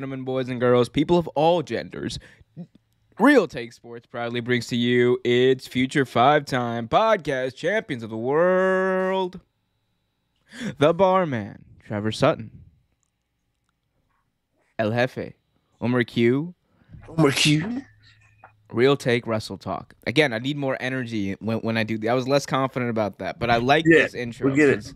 gentlemen, boys and girls, people of all genders, Real Take Sports proudly brings to you its future five time podcast champions of the world, the barman, Trevor Sutton, El Jefe, Omar Q, Omar Q. Real Take Wrestle Talk. Again, I need more energy when, when I do. I was less confident about that, but I like Yeah, this intro. we get it.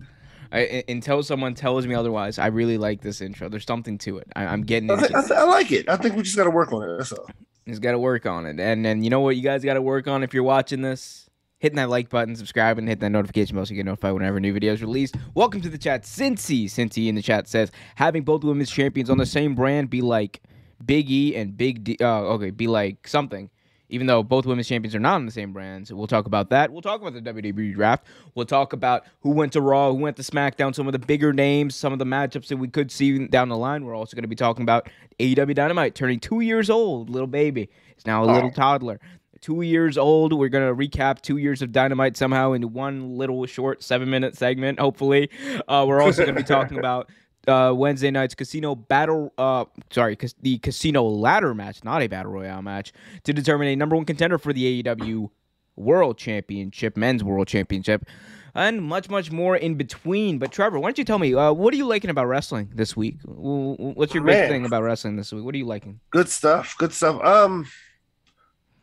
I, until someone tells me otherwise, I really like this intro. There's something to it. I, I'm getting I, thi- I, thi- I like it. I think we just got to work on it. That's all. He's got to work on it. And then you know what you guys got to work on if you're watching this? Hitting that like button, subscribing, hit that notification bell so you get notified whenever new videos released. Welcome to the chat. Cincy, Cincy in the chat says, having both women's champions on the same brand be like Big E and Big D. Uh, okay, be like something. Even though both women's champions are not on the same brands, we'll talk about that. We'll talk about the WWE draft. We'll talk about who went to Raw, who went to SmackDown, some of the bigger names, some of the matchups that we could see down the line. We're also going to be talking about AEW Dynamite turning two years old. Little baby is now a little Oh. toddler. Two years old. We're gonna recap two years of Dynamite somehow into one little short seven minute segment. Hopefully, uh, we're also gonna be talking about uh, Wednesday night's casino battle. Uh, sorry, cas- the casino ladder match, not a battle royale match, to determine a number one contender for the AEW World Championship, Men's World Championship, and much, much more in between. But Trevor, why don't you tell me uh, what are you liking about wrestling this week? What's your big Man. thing about wrestling this week? What are you liking? Good stuff. Good stuff. Um,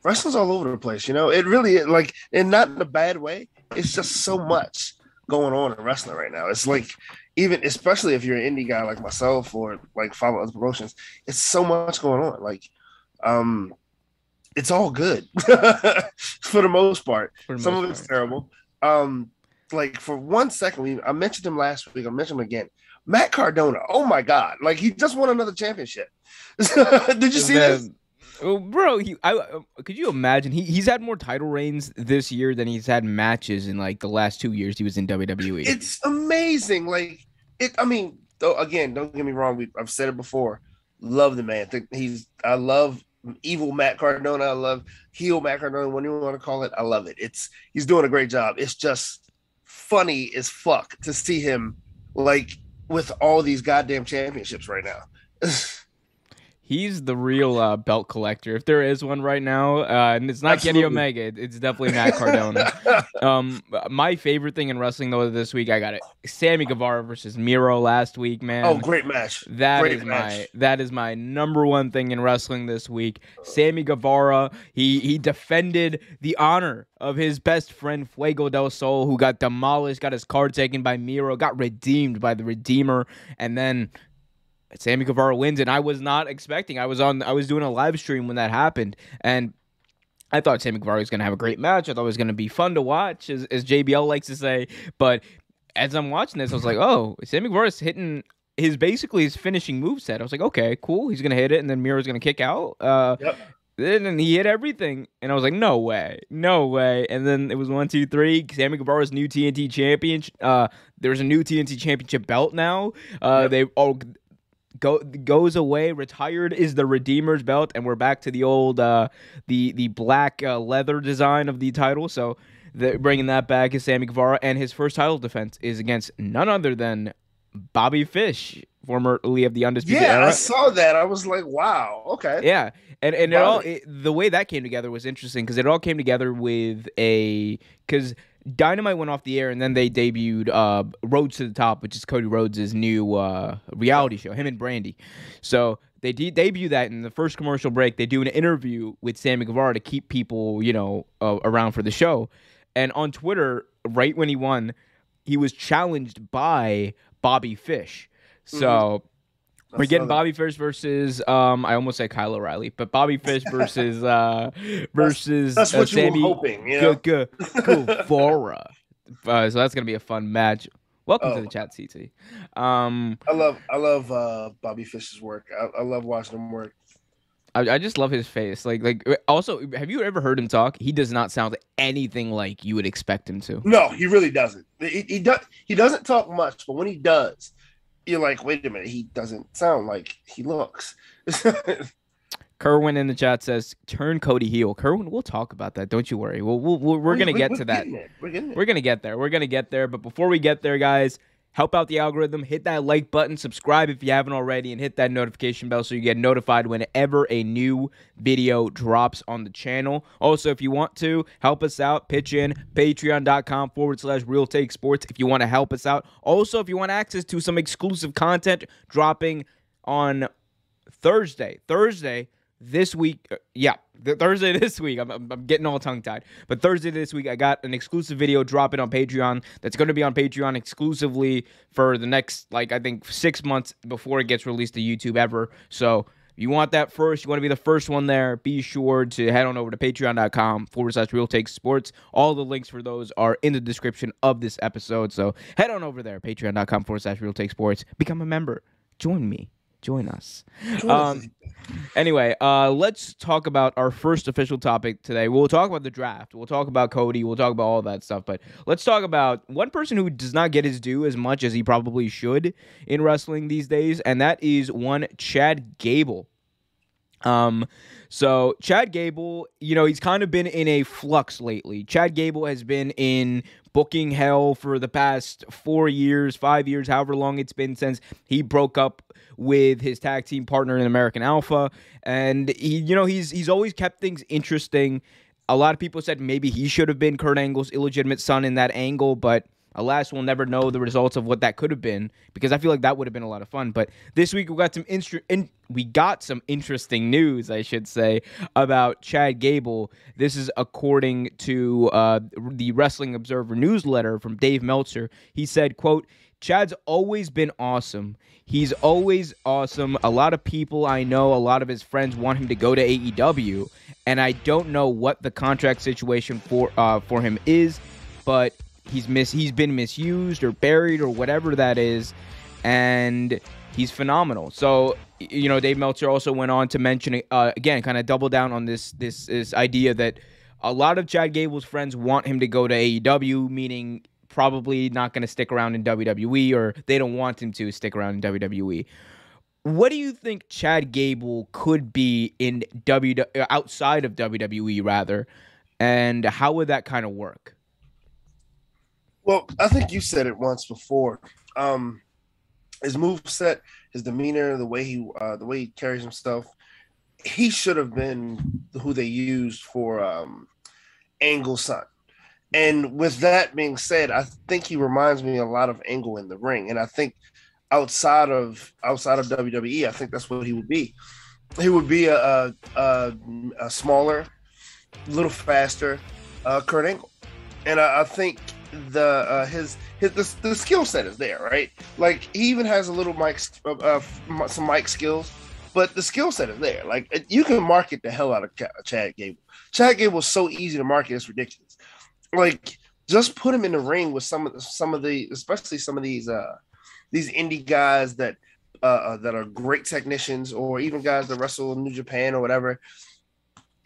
wrestling's all over the place. You know, it really like, and not in a bad way. It's just so much going on in wrestling right now. It's like even, especially if you're an indie guy like myself or like follow other promotions, it's so much going on. Like, um, it's all good for the most part. The Some most of it's part? terrible. Um, like for one second, we I mentioned him last week. I mentioned him again. Matt Cardona. Oh my God! Like he just won another championship. Did you see this? Oh, bro, he, I, uh, could you imagine? He, he's had more title reigns this year than he's had matches in like the last two years he was in. WWE. It's amazing. Like it. I mean, though, again, don't get me wrong. We, I've said it before. Love the man. He's. I love evil Matt Cardona. I love heel Matt Cardona. When you want to call it, I love it. It's he's doing a great job. It's just funny as fuck to see him like with all these goddamn championships right now. He's the real uh, belt collector, if there is one right now. Uh, and it's not Kenny Absolutely. Omega; it- it's definitely Matt Cardona. um, my favorite thing in wrestling though this week, I got it: Sammy Guevara versus Miro last week, man. oh, great match. That Great is match. my that is my number one thing in wrestling this week. Sammy Guevara, he he defended the honor of his best friend Fuego del Sol, who got demolished, got his card taken by Miro, got redeemed by the Redeemer, and then Sammy Guevara wins. And I was not expecting. I was on. I was doing a live stream when that happened, and. I thought Sammy Guevara was going to have a great match. I thought it was going to be fun to watch, as, as JBL likes to say. But as I'm watching this, I was like, oh, Sammy Guevara's hitting his basically his finishing move set. I was like, okay, cool. He's gonna hit it, and then Miro's gonna kick out. Uh, Yep. then and he hit everything, and I was like, no way, no way. And then it was one, two, three. Sammy Guevara's new TNT champion. Uh, there's a new TNT championship belt now. Uh, Yep. they all go goes away. Retired is the Redeemer's belt, and we're back to the old uh, the the black uh, leather design of the title. So. The, bringing that back is Sammy Guevara, and his first title defense is against none other than Bobby Fish, formerly of the Undisputed Yeah, I saw that. I was like, wow. Okay. Yeah, and and it all it, the way that came together was interesting because it all came together with a because Dynamite went off the air and then they debuted uh Rhodes to the Top, which is Cody Rhodes' new uh reality show, him and Brandi. So they de- debut that in the first commercial break. They do an interview with Sammy Guevara to keep people you know uh, around for the show, and on Twitter, right when he won, he was challenged by Bobby Fish. So. We're getting. Bobby Fish versus um I almost said Kyle O'Reilly, but Bobby Fish versus uh versus That's uh, what you Sammy were hoping. You know? Gu- Guevara. Uh, so that's gonna be a fun match. Welcome to Oh. the chat, CT. Um, I love I love uh Bobby Fish's work. I, I love watching him work. I, I just love his face. Like, like also, have you ever heard him talk? He does not sound anything like you would expect him to. No, he really doesn't. He, he does he doesn't talk much, but when he does, you're like, wait a minute, he doesn't sound like he looks. Kerwin in the chat says, "Turn Cody heel." Kerwin, we'll talk about that. Don't you worry. We'll, we'll, we'll we're gonna get to that. We're. We're gonna get there. We're gonna get there. But before we get there, guys, help out the algorithm, hit that like button, subscribe if you haven't already, and hit that notification bell so you get notified whenever a new video drops on the channel. Also, if you want to help us out, pitch in patreon.com forward slash real take sports if you want to help us out. Also, if you want access to some exclusive content dropping on Thursday. Thursday this week, uh, yeah, the Thursday this week. I'm, I'm, I'm getting all tongue tied, but Thursday this week, I got an exclusive video dropping on Patreon. That's going to be on Patreon exclusively for the next, like I think, six months before it gets released to YouTube ever. So. You want that first, you want to be the first one there, be sure to head on over to patreon.com forward slash real sports. All the links for those are in the description of this episode. So head on over there, patreon.com forward slash real sports. Become a member. Join me join us. Um, anyway, uh, let's talk about our first official topic today. We'll talk about the draft. We'll talk about Cody. We'll talk about all that stuff. But let's talk about one person who does not get his due as much as he probably should in wrestling these days, and that is one Chad Gable. Um, so Chad Gable, you know, he's kind of been in a flux lately. Chad Gable has been in booking hell for the past four years, five years, however long it's been since he broke up with his tag team partner in American Alpha, and he, you know, he's he's always kept things interesting. A lot of people said maybe he should have been Kurt Angle's illegitimate son in that angle, but Alas, we'll never know the results of what that could have been because I feel like that would have been a lot of fun. But this week we got some instru- in- we got some interesting news, I should say, about Chad Gable. This is according to uh, the Wrestling Observer newsletter from Dave Meltzer. He said, "quote Chad's always been awesome. He's always awesome. A lot of people I know, a lot of his friends want him to go to AEW, and I don't know what the contract situation for uh, for him is, but." he's mis he's been misused or buried or whatever that is, and he's phenomenal. So you know, Dave Meltzer also went on to mention uh, again, kind of double down on this this this idea that a lot of Chad Gable's friends want him to go to AEW, meaning probably not going to stick around in WWE or they don't want him to stick around in WWE. What do you think Chad Gable could be in W outside of WWE rather, and how would that kind of work? Well, I think you said it once before. Um, his move set, his demeanor, the way he uh, the way he carries himself, he should have been who they used for um, Angle's son. And with that being said, I think he reminds me a lot of Angle in the ring. And I think outside of outside of WWE, I think that's what he would be. He would be a, a, a smaller, little faster uh, Kurt Angle. And I, I think the uh, his his the, the skill set is there, right? Like he even has a little mic, uh, uh, some mic skills, but the skill set is there. Like you can market the hell out of Chad Gable. Chad Gable was so easy to market; it's ridiculous. Like just put him in the ring with some of some of the, especially some of these uh these indie guys that uh, uh that are great technicians, or even guys that wrestle in New Japan or whatever.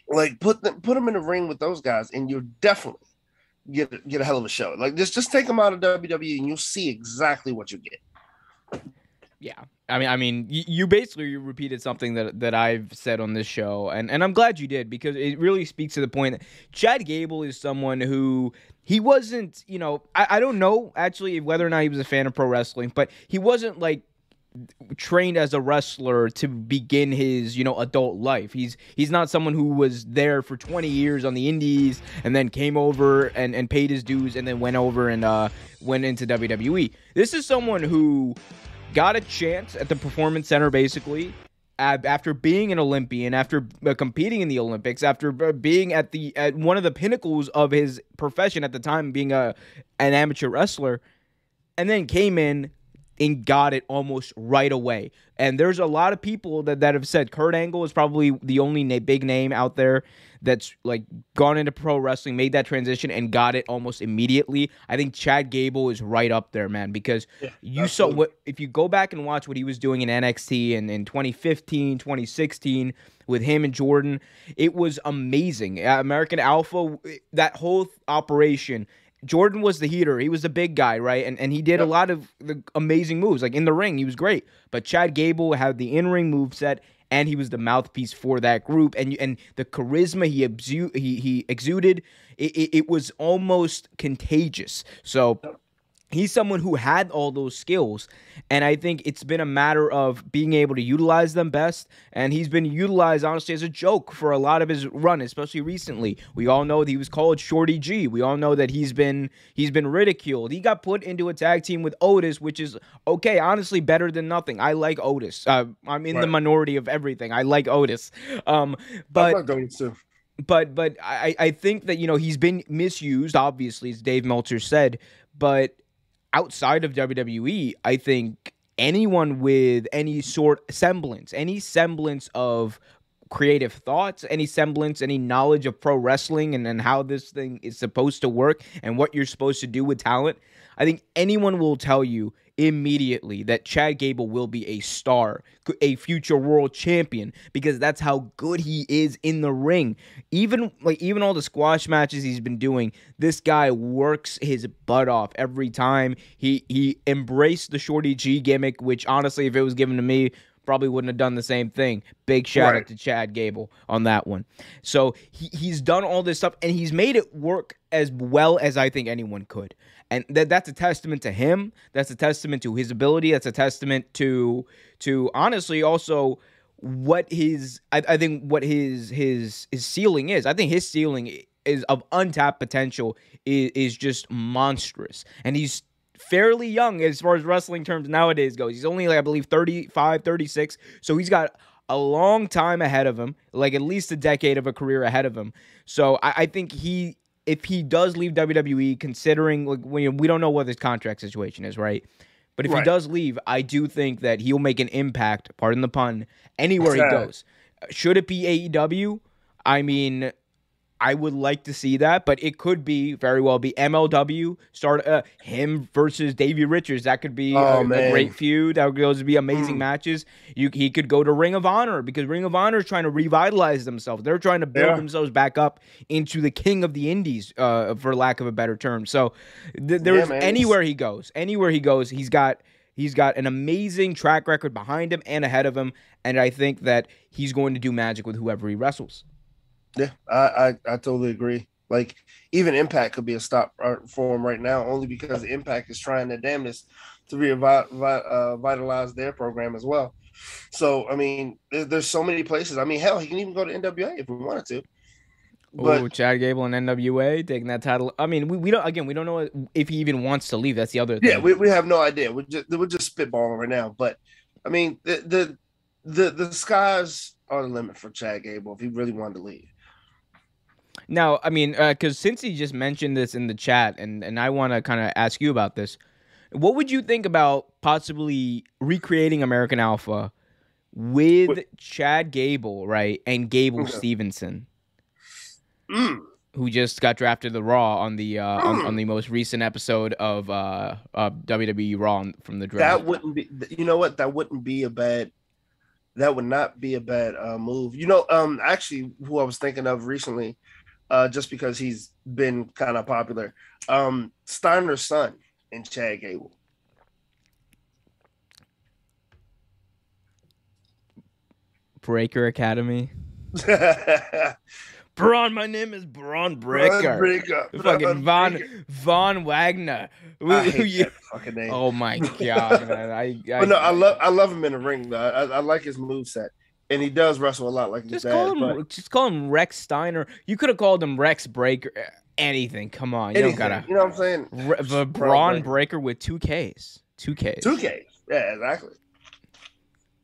Like put them put them in the ring with those guys, and you'll definitely get get a hell of a show. Like just just take them out of WWE and you'll see exactly what you get. Yeah. I mean, I mean, you, basically repeated something that that I've said on this show, and, and I'm glad you did because it really speaks to the point that Chad Gable is someone who he wasn't, you know, I, I don't know actually whether or not he was a fan of pro wrestling, but he wasn't like trained as a wrestler to begin his you know adult life. He's he's not someone who was there for 20 years on the indies and then came over and, and paid his dues and then went over and uh, went into wwe this is someone who got a chance at the performance center basically after being an olympian after uh, competing in the olympics after uh, being at the at one of the pinnacles of his profession at the time being a an amateur wrestler and then came in and got it almost right away. And there's a lot of people that, that have said Kurt Angle is probably the only na- big name out there that's like gone into pro wrestling, made that transition, and got it almost immediately. I think Chad Gable is right up there, man, because yeah, you absolutely. saw what if you go back and watch what he was doing in NXT and in 2015, 2016 with him and Jordan, it was amazing. Uh, American Alpha, that whole operation Jordan was the heater. He was the big guy, right? And and he did yep. a lot of the amazing moves. Like in the ring, he was great. But Chad Gable had the in-ring move set and he was the mouthpiece for that group and and the charisma he exu- he, he exuded it, it, it was almost contagious. So he's someone who had all those skills and i think it's been a matter of being able to utilize them best and he's been utilized honestly as a joke for a lot of his run especially recently. We all know that he was called shorty g. We all know that he's been he's been ridiculed. He got put into a tag team with otis which is okay honestly better than nothing. I like otis. Uh, i'm in right. the minority of everything. I like otis. Um but I like otis too. But but I, I think that you know he's been misused obviously as dave meltzer said but outside of WWE, I think anyone with any sort semblance, any semblance of creative thoughts, any semblance, any knowledge of pro wrestling and, and how this thing is supposed to work and what you're supposed to do with talent, I think anyone will tell you immediately that Chad Gable will be a star, a future world champion because that's how good he is in the ring. Even like even all the squash matches he's been doing, this guy works his butt off every time. He he embraced the Shorty G gimmick, which honestly if it was given to me, probably wouldn't have done the same thing. Big shout right. out to Chad Gable on that one. So he, he's done all this stuff and he's made it work as well as I think anyone could and that that's a testament to him. That's a testament to his ability. That's a testament to to honestly also what his I, I think what his his his ceiling is. I think his ceiling is of untapped potential is, is just monstrous, and he's fairly young as far as wrestling terms nowadays goes. He's only like I believe 35, 36, so he's got a long time ahead of him, like at least a decade of a career ahead of him. So I, I think he if he does leave WWE, considering like we, we don't know what his contract situation is, right? But if right. he does leave, I do think that he'll make an impact, pardon the pun, anywhere he goes. Should it be AEW? I mean, I would like to see that, but it could be very well be MLW start uh, him versus Davey Richards. That could be oh, a, a, great feud. That would those would be amazing mm. matches. You he could go to Ring of Honor because Ring of Honor is trying to revitalize themselves. They're trying to build yeah. themselves back up into the king of the indies, uh, for lack of a better term. So th- there's yeah, anywhere he goes, anywhere he goes, he's got he's got an amazing track record behind him and ahead of him, and I think that he's going to do magic with whoever he wrestles. Yeah, I, I, I totally agree. Like even Impact could be a stop for him right now, only because Impact is trying their damnedest to revitalize uh, their program as well. So I mean, there's so many places. I mean, hell, he can even go to NWA if we wanted to. But, oh, Chad Gable and NWA taking that title. I mean, we, we don't again we don't know if he even wants to leave. That's the other thing. Yeah, we, we have no idea. We're just we're just spitballing right now. But I mean, the the the, the skies are the limit for Chad Gable if he really wanted to leave. Now, I mean, because uh, since he just mentioned this in the chat, and and I want to kind of ask you about this, what would you think about possibly recreating American Alpha with? Chad Gable, right, and Gable okay. Stevenson, mm. who just got drafted the Raw on the uh, mm. on, on, the most recent episode of uh, uh, WWE Raw from the draft? That wouldn't be. You know what? That wouldn't be a bad. That would not be a bad uh, move. You know, um, actually, who I was thinking of recently uh, just because he's been kind of popular. Um, Steiner's son and Chad Gable. Breaker Academy. Bron, my name is Bron Breakker. Breakker. Fucking Von Von Wagner. I hate that fucking name. Oh my god, man. I, I, but no, I love I love him in the ring though. I, I like his move set and he does wrestle a lot like just his call dad. Him, but... Just call him Rex Steiner. You could have called him Rex Breakker. Eh, anything. Come on. You Anything. don't gotta. You know what I'm saying? Re- the Bron Breakker with two Ks. Two Ks. Two Ks. Yeah, exactly.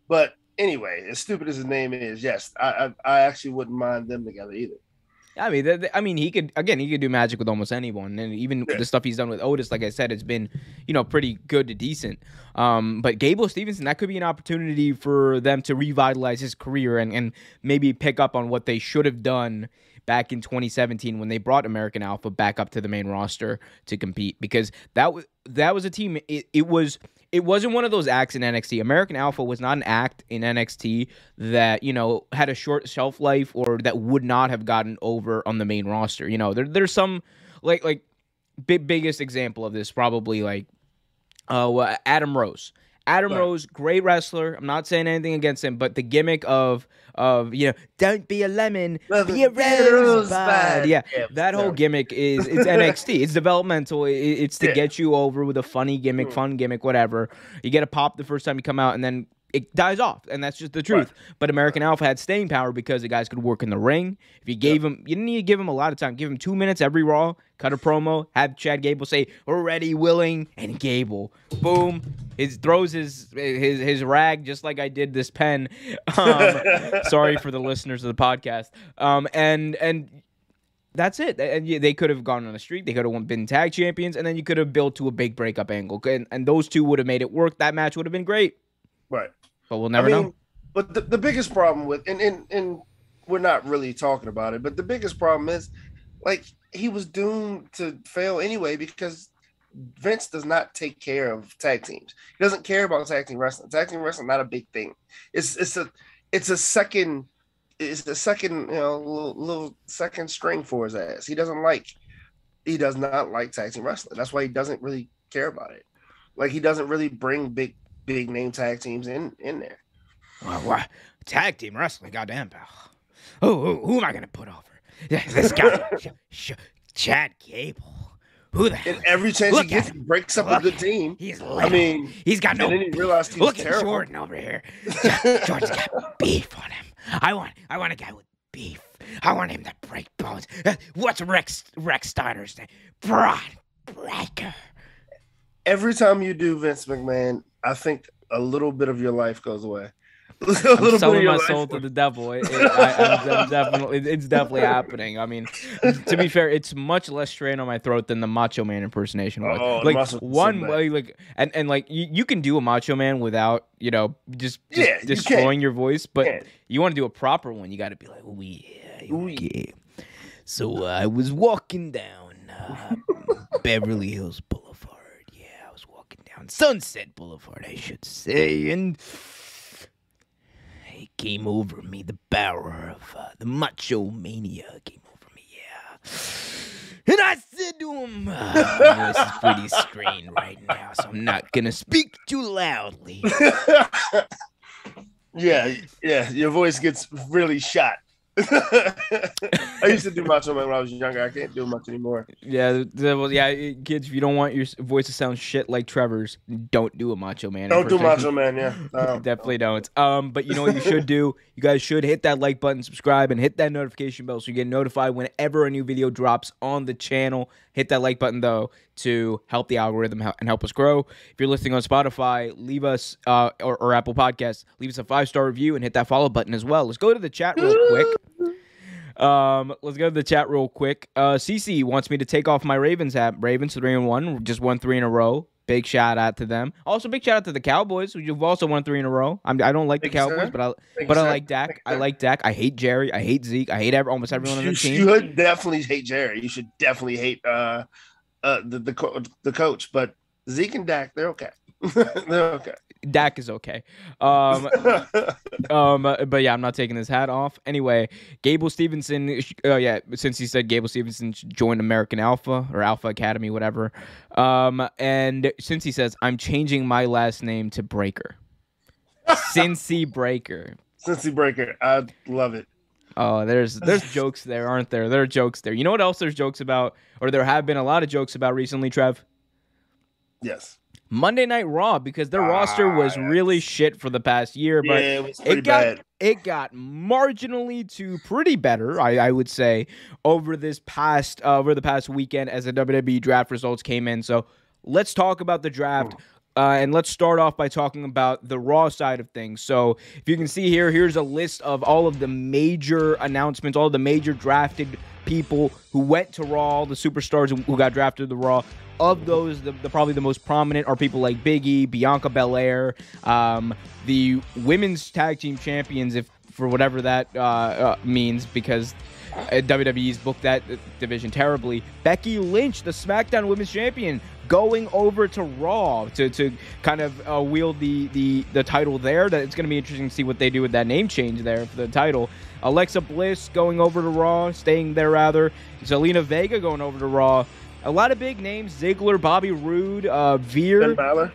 But anyway, as stupid as his name is, yes, I I, I actually wouldn't mind them together either. I mean, I mean, he could again, he could do magic with almost anyone, and even yeah. the stuff he's done with Otis, like I said, it's been, you know, pretty good to decent. Um, but Gable Stevenson, that could be an opportunity for them to revitalize his career and and maybe pick up on what they should have done back in 2017 when they brought American Alpha back up to the main roster to compete because that was that was a team. It, it was it wasn't one of those acts in NXT. American Alpha was not an act in NXT that you know had a short shelf life or that would not have gotten over on the main roster. You know, there, there's some like like big biggest example of this probably like uh Adam Rose. Adam Right. Rose, great wrestler. I'm not saying anything against him, but the gimmick of of you know, don't be a lemon, be a rosebud. Yeah, that whole gimmick is it's NXT. It's developmental. It's to Yeah. get you over with a funny gimmick, Mm. fun gimmick, whatever. You get a pop the first time you come out, and then it dies off, and that's just the truth. But American Alpha had staying power because the guys could work in the ring. If you gave him, you didn't need to give him a lot of time. Give him two minutes every Raw. Cut a promo. Have Chad Gable say, "We're ready, willing," and Gable, boom, his throws his his his rag just like I did this pen. Um, sorry for the listeners of the podcast. Um, and and that's it. And yeah, they could have gone on a streak. They could have been tag champions, and then you could have built to a big breakup angle, and, and those two would have made it work. That match would have been great, Right. but we'll never I mean, know. But the, the biggest problem with and, and and we're not really talking about it, but the biggest problem is like he was doomed to fail anyway because Vince does not take care of tag teams. He doesn't care about tag team wrestling. Tag team wrestling not a big thing. It's it's a it's a second it's a second you know little, little second string for his ass. He doesn't like he does not like tag team wrestling. That's why he doesn't really care about it. Like he doesn't really bring big big name tag teams in in there. Why, why- tag team wrestling, goddamn pal. Oh, who, who am I gonna put over? Yeah, This guy, Sh- Chad Gable. Who the hell? And every chance Look he gets, he breaks up a good team. He's I mean, he's got no. and then he realized he Look was at terrible. Jordan over here. Jordan's got beef on him. I want, I want a guy with beef. I want him to break bones. Uh, What's Rex Rex Steiner's name? Bron Breakker. Every time you do Vince McMahon, I think a little bit of your life goes away. I'm little bit of selling my soul to the devil. It, it, I, I'm definitely, it's definitely happening. I mean, to be fair, it's much less strain on my throat than the Macho Man impersonation was. Oh, like Macho Man's so one way, like and and like you, you can do a Macho Man without you know just, just Yeah, you destroying your voice, but can. you want to do a proper one, you got to be like, oh yeah, okay. So uh, I was walking down uh, Beverly Hills Boulevard. Yeah, I was walking down Sunset Boulevard, I should say, and came over me. The power of uh, the macho mania came over me. Yeah. And I said to him, uh, voice is pretty strained right now, so I'm not gonna speak too loudly. yeah, yeah, your voice gets really shot. I used to do Macho Man when I was younger. I can't do much anymore. Yeah, well, yeah, kids. If you don't want your voice to sound shit like Trevor's, don't do a Macho Man. Don't do. Macho Man, yeah. No. Definitely don't. Um, but you know what you should do? You guys should hit that like button, subscribe, and hit that notification bell so you get notified whenever a new video drops on the channel. Hit that like button though to help the algorithm and help us grow. If you're listening on Spotify, leave us uh, or, or Apple Podcasts, leave us a five star review and hit that follow button as well. Let's go to the chat real quick. Um, let's go to the chat real quick. Uh, CC wants me to take off my Ravens hat. Ravens three and one, just won three in a row. Big shout out to them. Also, big shout out to the Cowboys, who've also won three in a row. I'm, I don't like the Thank Cowboys, sir. but I Thank but you, I like Dak. I like Dak. I hate Jerry. I hate Zeke. I hate every, almost everyone on the team. You should definitely hate Jerry. You should definitely hate uh, uh, the the, co- the coach, but Zeke and Dak, they're okay. they're okay. Dak is okay. Um, um, uh, but yeah, I'm not taking this hat off. Anyway, Gable Stevenson. Oh yeah, since he said Gable Stevenson joined American Alpha or Alpha Academy, whatever. Um, and since he says I'm changing my last name to Breaker, Cincy Breaker. Cincy Breaker, I love it. Oh, there's there's jokes there, aren't there? There are jokes there. You know what else there's jokes about, or there have been a lot of jokes about recently, Trev. Yes. Monday Night Raw because their Ah, roster was yes. really shit for the past year, Yeah, but it it got bad. it got marginally to pretty better, I, I would say, over this past uh, over the past weekend as the WWE draft results came in. So let's talk about the draft. Uh, and let's start off by talking about the Raw side of things. So, if you can see here, here's a list of all of the major announcements, all the major drafted people who went to Raw, the superstars who- got drafted to Raw. Of those, the, the probably the most prominent are people like Biggie, Bianca Belair, um, the women's tag team champions, if for whatever that uh, uh, means, because WWE's booked that uh, division terribly. Becky Lynch, the SmackDown Women's Champion, going over to Raw to, to kind of uh, wield the, the the title there. That it's going to be interesting to see what they do with that name change there for the title. Alexa Bliss going over to Raw, staying there rather. Zelina Vega going over to Raw. A lot of big names: Ziggler, Bobby Roode, uh, Veer. Ben Balor.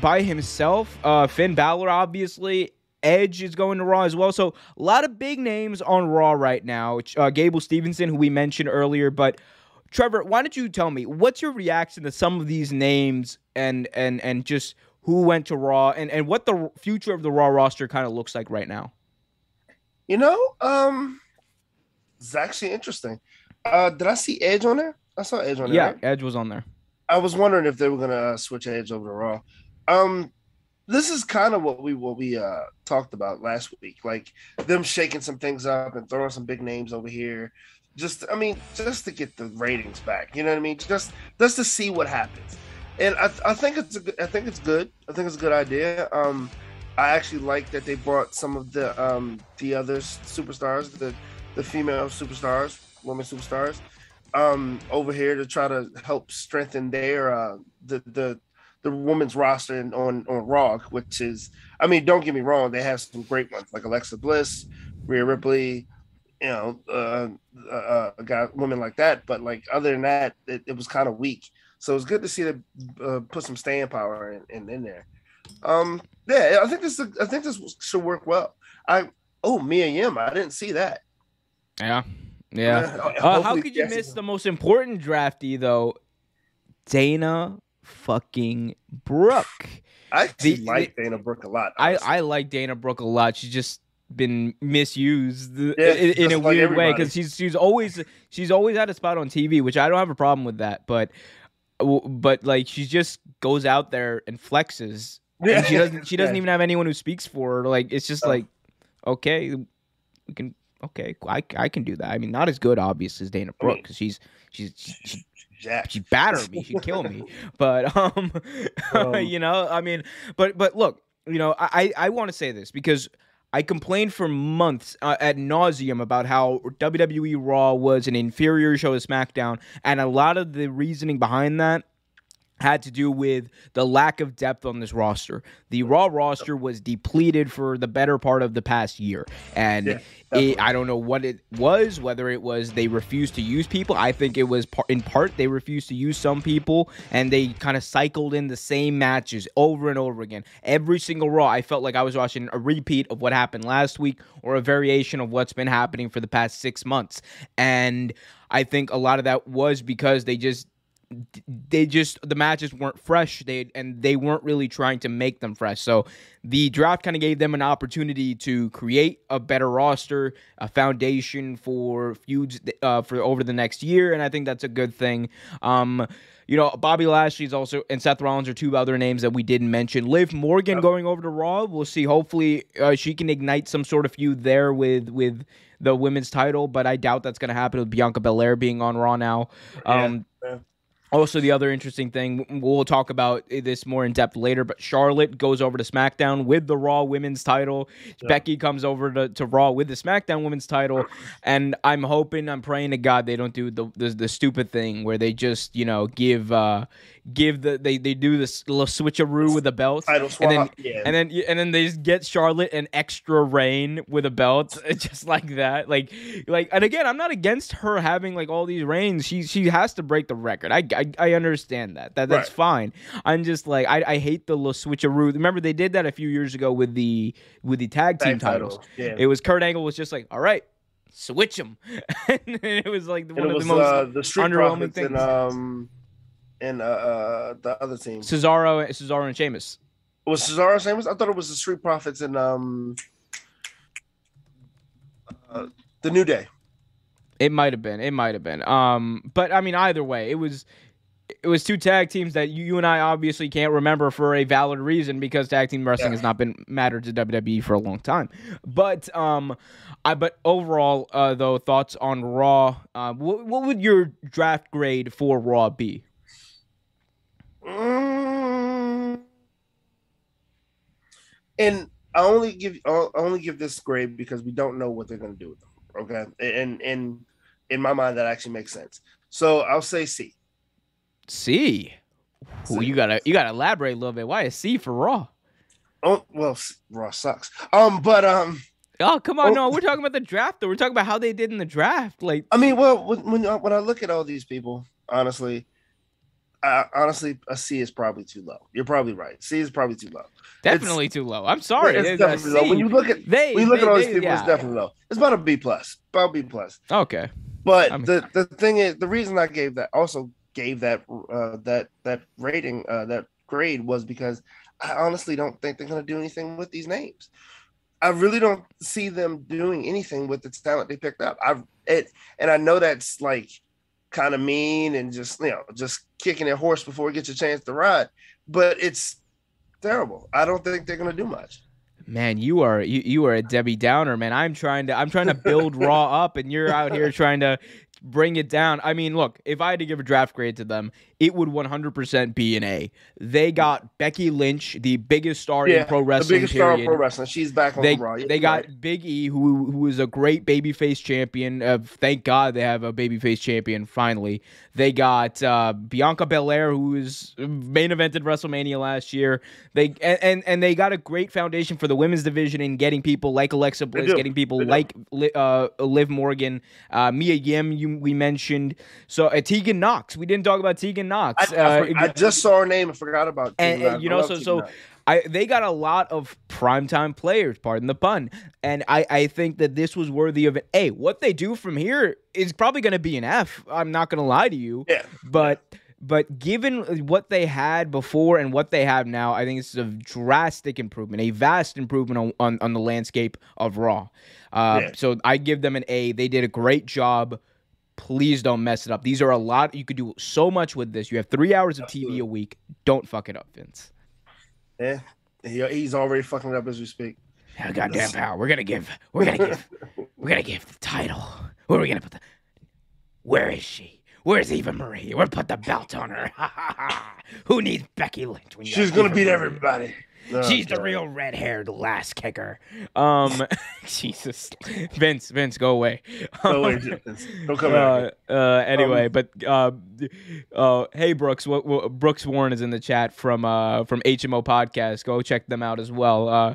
by himself. Uh, Finn Balor, obviously. Edge is going to Raw as well. So a lot of big names on Raw right now. Uh, Gable Stevenson, who we mentioned earlier, but Trevor, why don't you tell me what's your reaction to some of these names and and and just who went to Raw and and what the future of the Raw roster kind of looks like right now? You know, um, it's actually interesting. Uh, did I see Edge on there? I saw Edge on there. Yeah, right? Edge was on there. I was wondering if they were gonna uh, switch Edge over to Raw. Um, this is kind of what we what we uh talked about last week, like them shaking some things up and throwing some big names over here. Just, I mean, just to get the ratings back. You know what I mean? Just, just to see what happens. And I, I think it's a I think it's good. I think it's a good idea. Um, I actually like that they brought some of the um the other superstars, the the female superstars, women superstars, um over here to try to help strengthen their uh the the the women's roster in, on on Raw, which is I mean, don't get me wrong, they have some great ones like Alexa Bliss, Rhea Ripley, you know, uh, uh, got women like that. But like other than that, it, it was kind of weak. So it's good to see them uh, put some staying power in, in, in there. Um, yeah, I think this I think this should work well. I oh Mia Yim, I didn't see that. Yeah, yeah. Uh, how could you miss the most important draftee though? Dana fucking Brooke. I the, like Dana Brooke a lot. Honestly. I I like Dana Brooke a lot. She's just been misused yeah, in, in a like weird everybody. way because she's she's always she's always had a spot on TV, which I don't have a problem with that. But but like she just goes out there and flexes. Yeah. And she doesn't she doesn't yeah. even have anyone who speaks for her. Like it's just oh. like okay, we can okay, I, I can do that. I mean, not as good obviously as Dana Brooke because she's she's she, yeah. she batter me, she'd kill me. But um, um, you know, I mean, but but look, you know, I I want to say this because I complained for months uh, at nauseum about how WWE Raw was an inferior show to SmackDown, and a lot of the reasoning behind that had to do with the lack of depth on this roster. The Raw roster was depleted for the better part of the past year. And yeah, it, I don't know what it was, whether it was they refused to use people. I think it was par- in part they refused to use some people and they kind of cycled in the same matches over and over again. Every single Raw, I felt like I was watching a repeat of what happened last week or a variation of what's been happening for the past six months. And I think a lot of that was because they just they just the matches weren't fresh they and they weren't really trying to make them fresh so the draft kind of gave them an opportunity to create a better roster a foundation for feuds uh, for over the next year and i think that's a good thing um you know, Bobby Lashley's also and Seth Rollins are two other names that we didn't mention. Liv Morgan going over to Raw. We'll see. Hopefully, uh, she can ignite some sort of feud there with with the women's title, but I doubt that's going to happen with Bianca Belair being on Raw now. Um, yeah. Also, the other interesting thing, we'll talk about this more in depth later, but Charlotte goes over to SmackDown with the Raw Women's title. Yeah. Becky comes over to, to Raw with the SmackDown Women's title. And I'm hoping, I'm praying to God they don't do the, the, the stupid thing where they just, you know, give uh, give the they they do this little switcheroo with the belt, and then yeah. and then and then they just get Charlotte an extra reign with a belt, just like that. Like like and again, I'm not against her having like all these reigns. She she has to break the record. I I, I understand that. That that's right. fine. I'm just like I, I hate the little switcheroo. Remember they did that a few years ago with the with the tag team tag titles. Yeah. It was Kurt Angle was just like, all right, switch them. and it was like one and of was, the most uh, the underwhelming things. And, um, and uh, uh, the other team. Cesaro, Cesaro and Sheamus. Was Cesaro Sheamus? I thought it was the Street Profits and um, uh, the New Day. It might have been. It might have been. Um, but I mean, either way, it was it was two tag teams that you, you and I obviously can't remember for a valid reason because tag team wrestling yeah. has not been mattered to WWE for a long time. But um, I but overall uh, though thoughts on Raw. Uh, what, what would your draft grade for Raw be? Mm. And I only give I only give this grade because we don't know what they're going to do with them. Okay, and and in my mind that actually makes sense. So I'll say C. C. Well, you gotta you gotta elaborate a little bit. Why is C for Raw? Oh well, Raw sucks. Um, but um. Oh come on! Oh, no, we're talking about the draft. Though we're talking about how they did in the draft. Like, I mean, well, when when, when I look at all these people, honestly, I, honestly, a C is probably too low. You're probably right. C is probably too low. Definitely too low. I'm sorry. It's definitely low. When you look at they, when you look they, at all these they- people, yeah. it's definitely low. It's about a B plus. About B plus. okay. But I'm- the the thing is, the reason I gave that also gave that uh, that that rating uh, that grade was because I honestly don't think they're going to do anything with these names. I really don't see them doing anything with the talent they picked up. I it and I know that's like kind of mean and just you know just kicking a horse before it gets a chance to ride, but it's terrible. I don't think they're going to do much. Man, you are you, you are a Debbie Downer, man. I'm trying to I'm trying to build Raw up, and you're out here trying to bring it down. I mean, look, if I had to give a draft grade to them, it would 100% be an A. They got Becky Lynch, the biggest star in pro wrestling. the biggest star of period. pro wrestling. She's back on They, Raw. They got right. Big E, who who is a great babyface champion. Uh, thank God they have a babyface champion finally. They got uh, Bianca Belair, who is main evented WrestleMania last year. They and, and and they got a great foundation for the women's division in getting people like Alexa Bliss, getting people They like uh, Liv Morgan, uh, Mia Yim. You, we mentioned so uh, Tegan Nox. We didn't talk about Tegan Nox. I, I, uh, I just saw her name and forgot about. and, Tegan and, you I know, so Tegan so Nox. I they got a lot of primetime players, pardon the pun. And I, I think that this was worthy of an A. What they do from here is probably gonna be an F. I'm not gonna lie to you. yeah, But but given what they had before and what they have now, I think this is a drastic improvement, a vast improvement on, on, on the landscape of Raw. Uh, Yeah. So I give them an A. They did a great job. Please don't mess it up. These are a lot. You could do so much with this. You have three hours of TV a week. Don't fuck it up, Vince. yeah. He's already fucking it up as we speak. Oh, goddamn power. We're gonna give. We're gonna give. we're gonna give the title. Where are we gonna put the? Where is she? Where's Eva Marie? We're put the belt on her. Who needs Becky Lynch? When you She's gonna Eva beat Marie? everybody. She's the real red-haired last kicker. Um, Jesus, Vince, Vince, go away. Oh, wait, don't come. Uh, uh, anyway, Um, but uh, uh, hey Brooks, what, what, Brooks Warren is in the chat from uh from HMO podcast. Go check them out as well. Uh,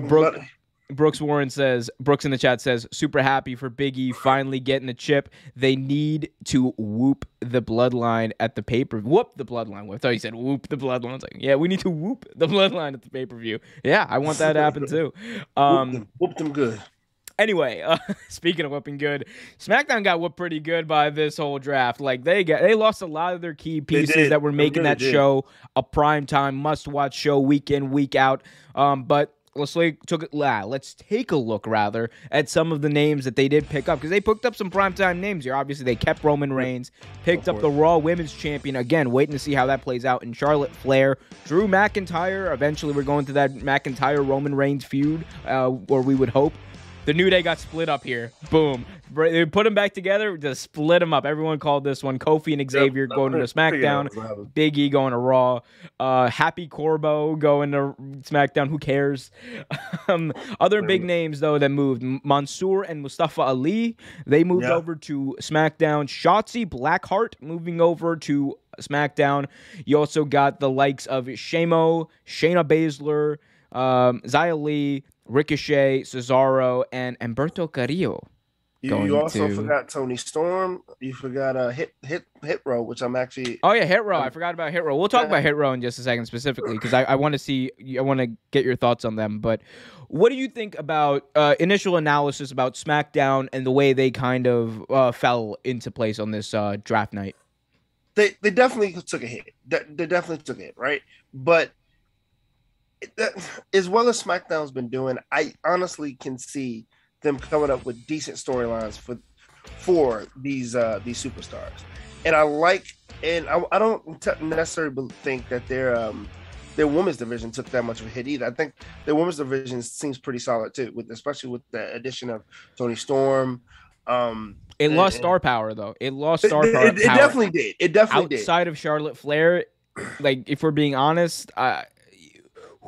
Brooke- buddy? Brooks Warren says, Brooks in the chat says, super happy for Biggie finally getting the chip. They need to whoop the bloodline at the pay per view. Whoop the bloodline. I thought he said whoop the bloodline. Like, yeah, we need to whoop the bloodline at the pay per view. Yeah, I want that to happen too. Um, them, whooped them good. anyway, uh, speaking of whooping good, SmackDown got whooped pretty good by this whole draft. Like they got, they lost a lot of their key pieces that were making really that did. show a prime time must watch show week in week out. Um, but let's like took it. Let's take a look rather at some of the names that they did pick up because they picked up some primetime names here. Obviously, they kept Roman Reigns, picked up the Raw Women's Champion again. Waiting to see how that plays out in Charlotte Flair, Drew McIntyre. Eventually, we're going to that McIntyre Roman Reigns feud, uh, or we would hope. The New Day got split up here. Boom. They put them back together, just split them up. Everyone called this one Kofi and Xavier Yep, going to SmackDown. happening. Big E going to Raw. Uh, Happy Corbin going to SmackDown. Who cares? um, other big names though that moved: Mansoor and Mustafa Ali. They moved Yeah. over to SmackDown. Shotzi Blackheart moving over to SmackDown. You also got the likes of Shamo, Shayna Baszler, um, Xia Li, Ricochet, Cesaro, and Humberto Carrillo. You, you also to- forgot Toni Storm. You forgot uh, hit hit hit row, which I'm actually Oh yeah, Hit Row. I forgot about Hit Row. We'll talk yeah. about Hit Row in just a second specifically because I, I want to see I want to get your thoughts on them. But what do you think about uh, initial analysis about SmackDown and the way they kind of uh, fell into place on this uh, draft night? they they definitely took a hit. They, they definitely took a hit, right? But it- as well as SmackDown's been doing, I honestly can see them coming up with decent storylines for for these uh these superstars. And I like, and I, I don't necessarily think that their um their women's division took that much of a hit either. I think their women's division seems pretty solid too, with especially with the addition of Toni Storm. Um, It and- lost star power though. It lost star it- power. it definitely did. It definitely did. outside of Charlotte Flair, like if we're being honest, uh,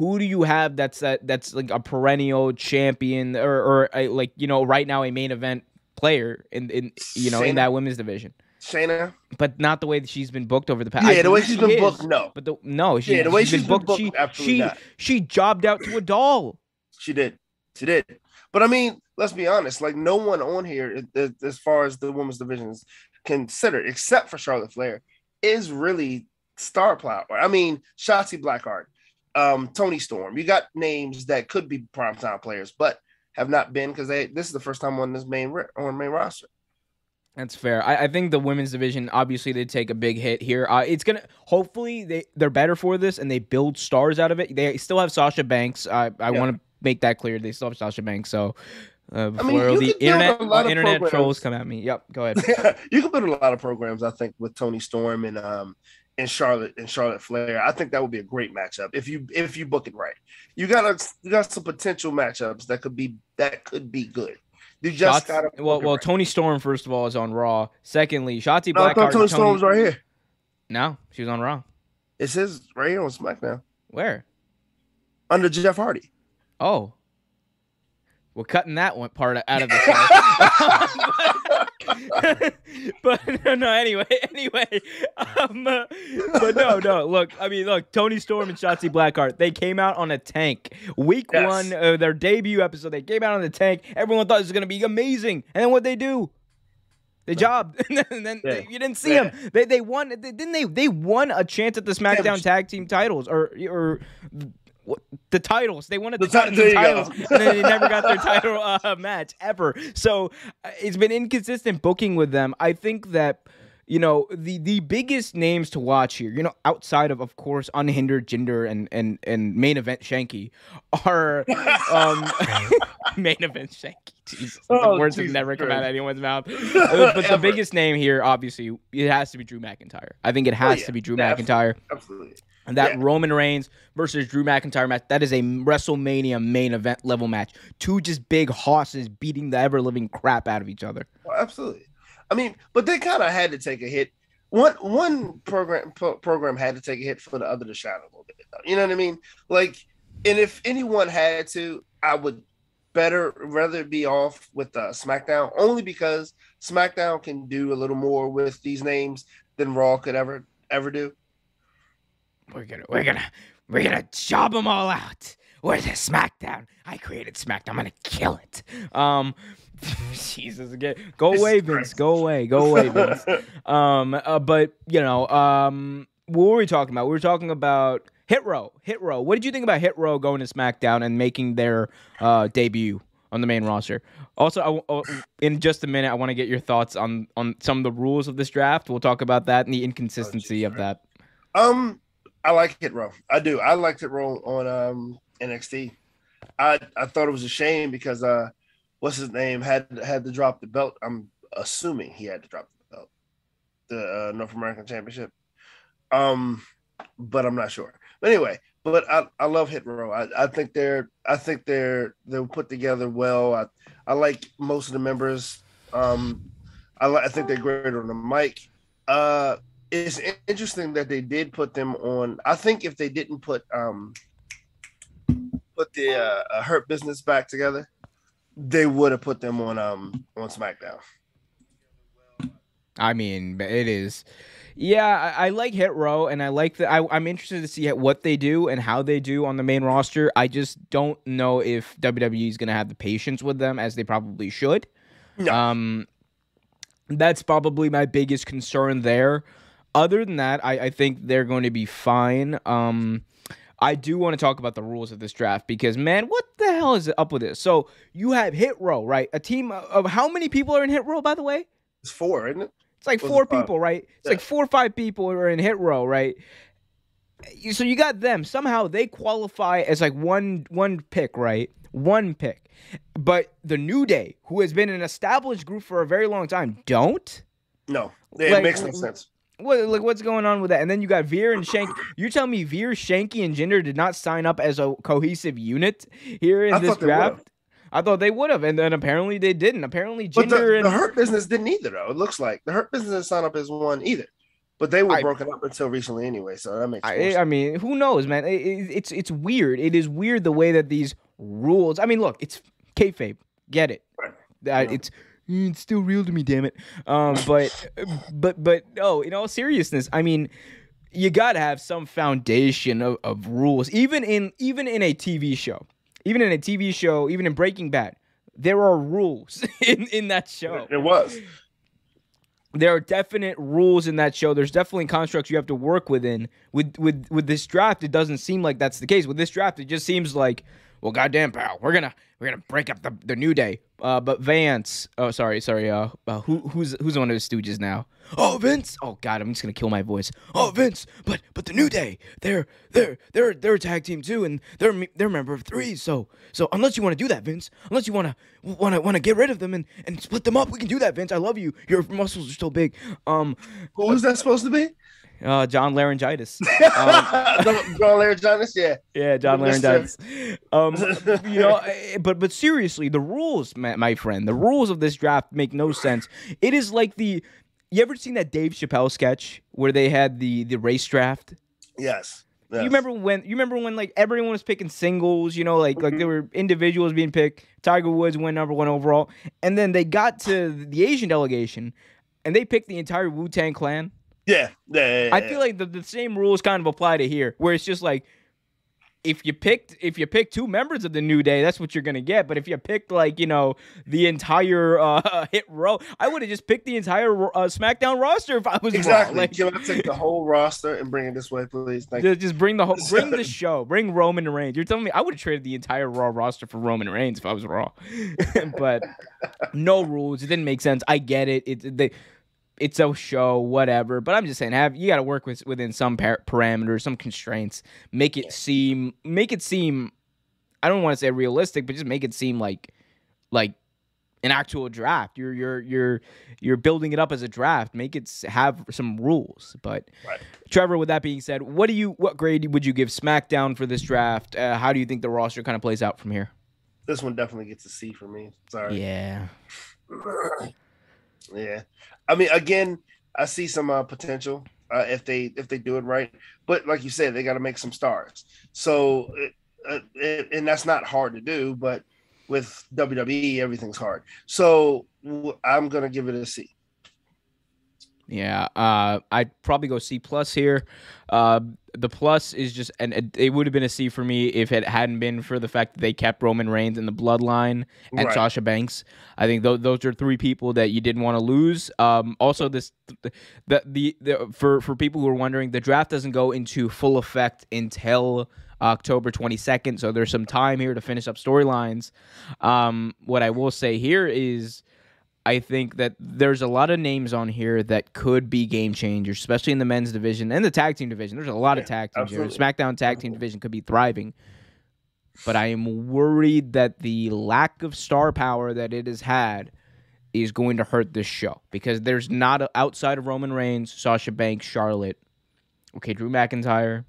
who do you have that's that that's like a perennial champion or or a, like you know right now a main event player in in you know in that women's division, Shayna. but not the way that she's been booked over the past. Yeah, I the way she's she been is, booked, no. But the no, she, Yeah, the way she's she's been been booked. booked, she absolutely she not. she jobbed out to a doll. She did. She did. But I mean, let's be honest. Like no one on here, as far as the women's division is considered, except for Charlotte Flair, is really star power. I mean, Shotzi Blackheart, um, Toni Storm. You got names that could be primetime players, but have not been because they this is the first time on this main on main roster. That's fair. I, I, think the women's division obviously they take a big hit here. Uh, it's gonna hopefully they they're better for this and they build stars out of it. They still have Sasha Banks. I I yeah. want to make that clear. They still have Sasha Banks. So uh, before I mean, the internet internet programs. trolls come at me. Yep, go ahead. you can build a lot of programs. I think with Toni Storm and um and Charlotte and Charlotte Flair. I think that would be a great matchup if you if you book it right. You got a, you got some potential matchups that could be that could be good. You just got well, well. Right. Toni Storm, first of all, is on Raw. Secondly, Shotzi no, Blackheart. Toni Storm's right here. No, she was on Raw. It says right here on SmackDown. Where? Under Jeff Hardy. Oh, we're cutting that one part out of the but no, no, anyway, anyway, um, uh, but no, no. Look, I mean, look, Toni Storm and Shotzi Blackheart, they came out on a tank. Week yes. one, uh, their debut episode, they came out on the tank. Everyone thought it was gonna be amazing, and then what they do? They jobbed, and then, and then yeah. they, you didn't see yeah. them. They they won. Didn't they? They won a chance at the SmackDown Tag Team titles, or or the titles. They wanted the, the, t- the titles, and they never got their title uh, match ever. So uh, it's been inconsistent booking with them. I think that you know the the biggest names to watch here, you know, outside of of course unhindered Jinder and and and main event Shanky, are um, main event Shanky. Jesus, oh, the words Jesus have never Christ. come out of anyone's mouth. Uh, but the biggest name here, obviously, it has to be Drew McIntyre. I think it has oh, yeah. to be Drew yeah, McIntyre. Absolutely. And that yeah. Roman Reigns versus Drew McIntyre match, that is a WrestleMania main event level match. Two just big hosses beating the ever living crap out of each other. Oh, absolutely. I mean, but they kind of had to take a hit. One one program pro- program had to take a hit for the other to shine a little bit. You know what I mean? Like, and if anyone had to, I would better rather be off with uh, SmackDown only because SmackDown can do a little more with these names than Raw could ever ever do. We're gonna, we're gonna, we're gonna job them all out. Where's the SmackDown? I created SmackDown. I'm gonna kill it. Um, Jesus again. Go away, Vince. Go away. Go away, Vince. um, uh, but you know, um, what were we talking about? We were talking about Hit Row. Hit Row. What did you think about Hit Row going to SmackDown and making their uh, debut on the main roster? Also, I, uh, in just a minute, I want to get your thoughts on on some of the rules of this draft. We'll talk about that and the inconsistency oh, geez, of that. Um, I like Hit Row. I do. I liked Hit Row on um, NXT. I I thought it was a shame because uh, what's his name had had to drop the belt. I'm assuming he had to drop the belt, the uh, North American Championship. Um, but I'm not sure. But anyway, but I, I love Hit Row. I, I think they're I think they're they're put together well. I I like most of the members. Um, I I think they're great on the mic. Uh, it's interesting that they did put them on. I think if they didn't put um put the uh, Hurt Business back together, they would have put them on um on SmackDown. I mean, it is. Yeah, I, I, like Hit Row, and I like that. I'm interested to see what they do and how they do on the main roster. I just don't know if WWE is going to have the patience with them as they probably should. No. Um, that's probably my biggest concern there other than that, I, I think they're going to be fine. Um, I do want to talk about the rules of this draft because, man, what the hell is up with this? So you have Hit Row, right? A team of how many people are in Hit Row, by the way? It's four, isn't it? It's like four people, right? It's yeah. like four or five people are in Hit Row, right? So you got them. Somehow they qualify as like one one pick, right? One pick. But the New Day, who has been an established group for a very long time, don't. No, it like, makes no sense. What like what's going on with that? And then you got Veer and Shank. You're telling me Veer, Shanky, and Jinder did not sign up as a cohesive unit here in I this draft? I thought they would have, and then apparently they didn't. Apparently, Jinder the, and the Hurt Business didn't either, though. It looks like the Hurt Business didn't sign up as one either, but they were I, broken up until recently anyway. So that makes. I, I, mean, who knows, man? It, it, it's it's weird. It is weird the way that these rules. I mean, look, it's kayfabe. Get it? Right. That yeah. it's it's still real to me, damn it. Um, but but but no, in all seriousness, I mean, you gotta have some foundation of, of rules, even in even in a TV show, even in a TV show, even in Breaking Bad, there are rules in in that show. It was. there are definite rules in that show. There's definitely constructs you have to work within. With with with this draft, it doesn't seem like that's the case. With this draft, it just seems like, well, goddamn, pal, we're gonna we're gonna break up the, the new day. Uh, but Vance, oh sorry, sorry, uh, uh, who who's who's one of the stooges now? Oh Vince, oh god, I'm just gonna kill my voice. Oh Vince, but but the new day, they're they're they're they're a tag team too, and they're they're a member of three. So so unless you want to do that, Vince, unless you to want to get rid of them and and split them up, we can do that, Vince. I love you. Your muscles are still big. Um, Who is that supposed to be? Uh, John Laryngitis. Um, John Laryngitis, yeah. Yeah, John Laryngitis. Um, you know, eh, but but seriously, the rules, my, my friend, the rules of this draft make no sense. It is like the. You ever seen that Dave Chappelle sketch where they had the the race draft? Yes. You remember when? You remember when like everyone was picking singles? You know, like like Mhm. there were individuals being picked. Tiger Woods went number one overall, and then they got to the Asian delegation, and they picked the entire Wu Tang Clan. Yeah. Yeah. yeah, I feel like the, the same rules kind of apply to here, where it's just like if you picked if you pick two members of the New Day, that's what you're gonna get. But if you picked like you know the entire uh, hit row, I would have just picked the entire uh, SmackDown roster if I was exactly. Like, Can I take the whole roster and bring it this way, please? Thank you. just, just bring the whole bring the show, bring Roman Reigns. You're telling me I would have traded the entire Raw roster for Roman Reigns if I was Raw, but no rules. It didn't make sense. I get it. It they. It's a show, whatever. But I'm just saying, have you got to work with within some par- parameters, some constraints. Make it seem, make it seem. I don't want to say realistic, but just make it seem like, like, an actual draft. You're you're you're you're building it up as a draft. Make it have some rules. But Right. Trevor, with that being said, what do you what grade would you give SmackDown for this draft? Uh, how do you think the roster kind of plays out from here? This one definitely gets a C for me. Sorry. Yeah. Yeah. I mean, again, I see some uh, potential uh, if they if they do it right. But like you said, they got to make some stars. So, uh, it, and that's not hard to do. But with WWE, everything's hard. So I'm gonna give it a C. Yeah, uh, I'd probably go C plus here. Uh, the plus is just, and it, would have been a C for me if it hadn't been for the fact that they kept Roman Reigns in the bloodline and Right. Sasha Banks. I think th- those are three people that you didn't want to lose. Um, also, this the, the the for for people who are wondering, the draft doesn't go into full effect until October 22nd, so there's some time here to finish up storylines. Um, what I will say here is. I think that there's a lot of names on here that could be game changers, especially in the men's division and the tag team division. There's a lot of tag teams here. SmackDown tag team division could be thriving. But I am worried that the lack of star power that it has had is going to hurt this show because there's not a, outside of Roman Reigns, Sasha Banks, Charlotte, okay, Drew McIntyre.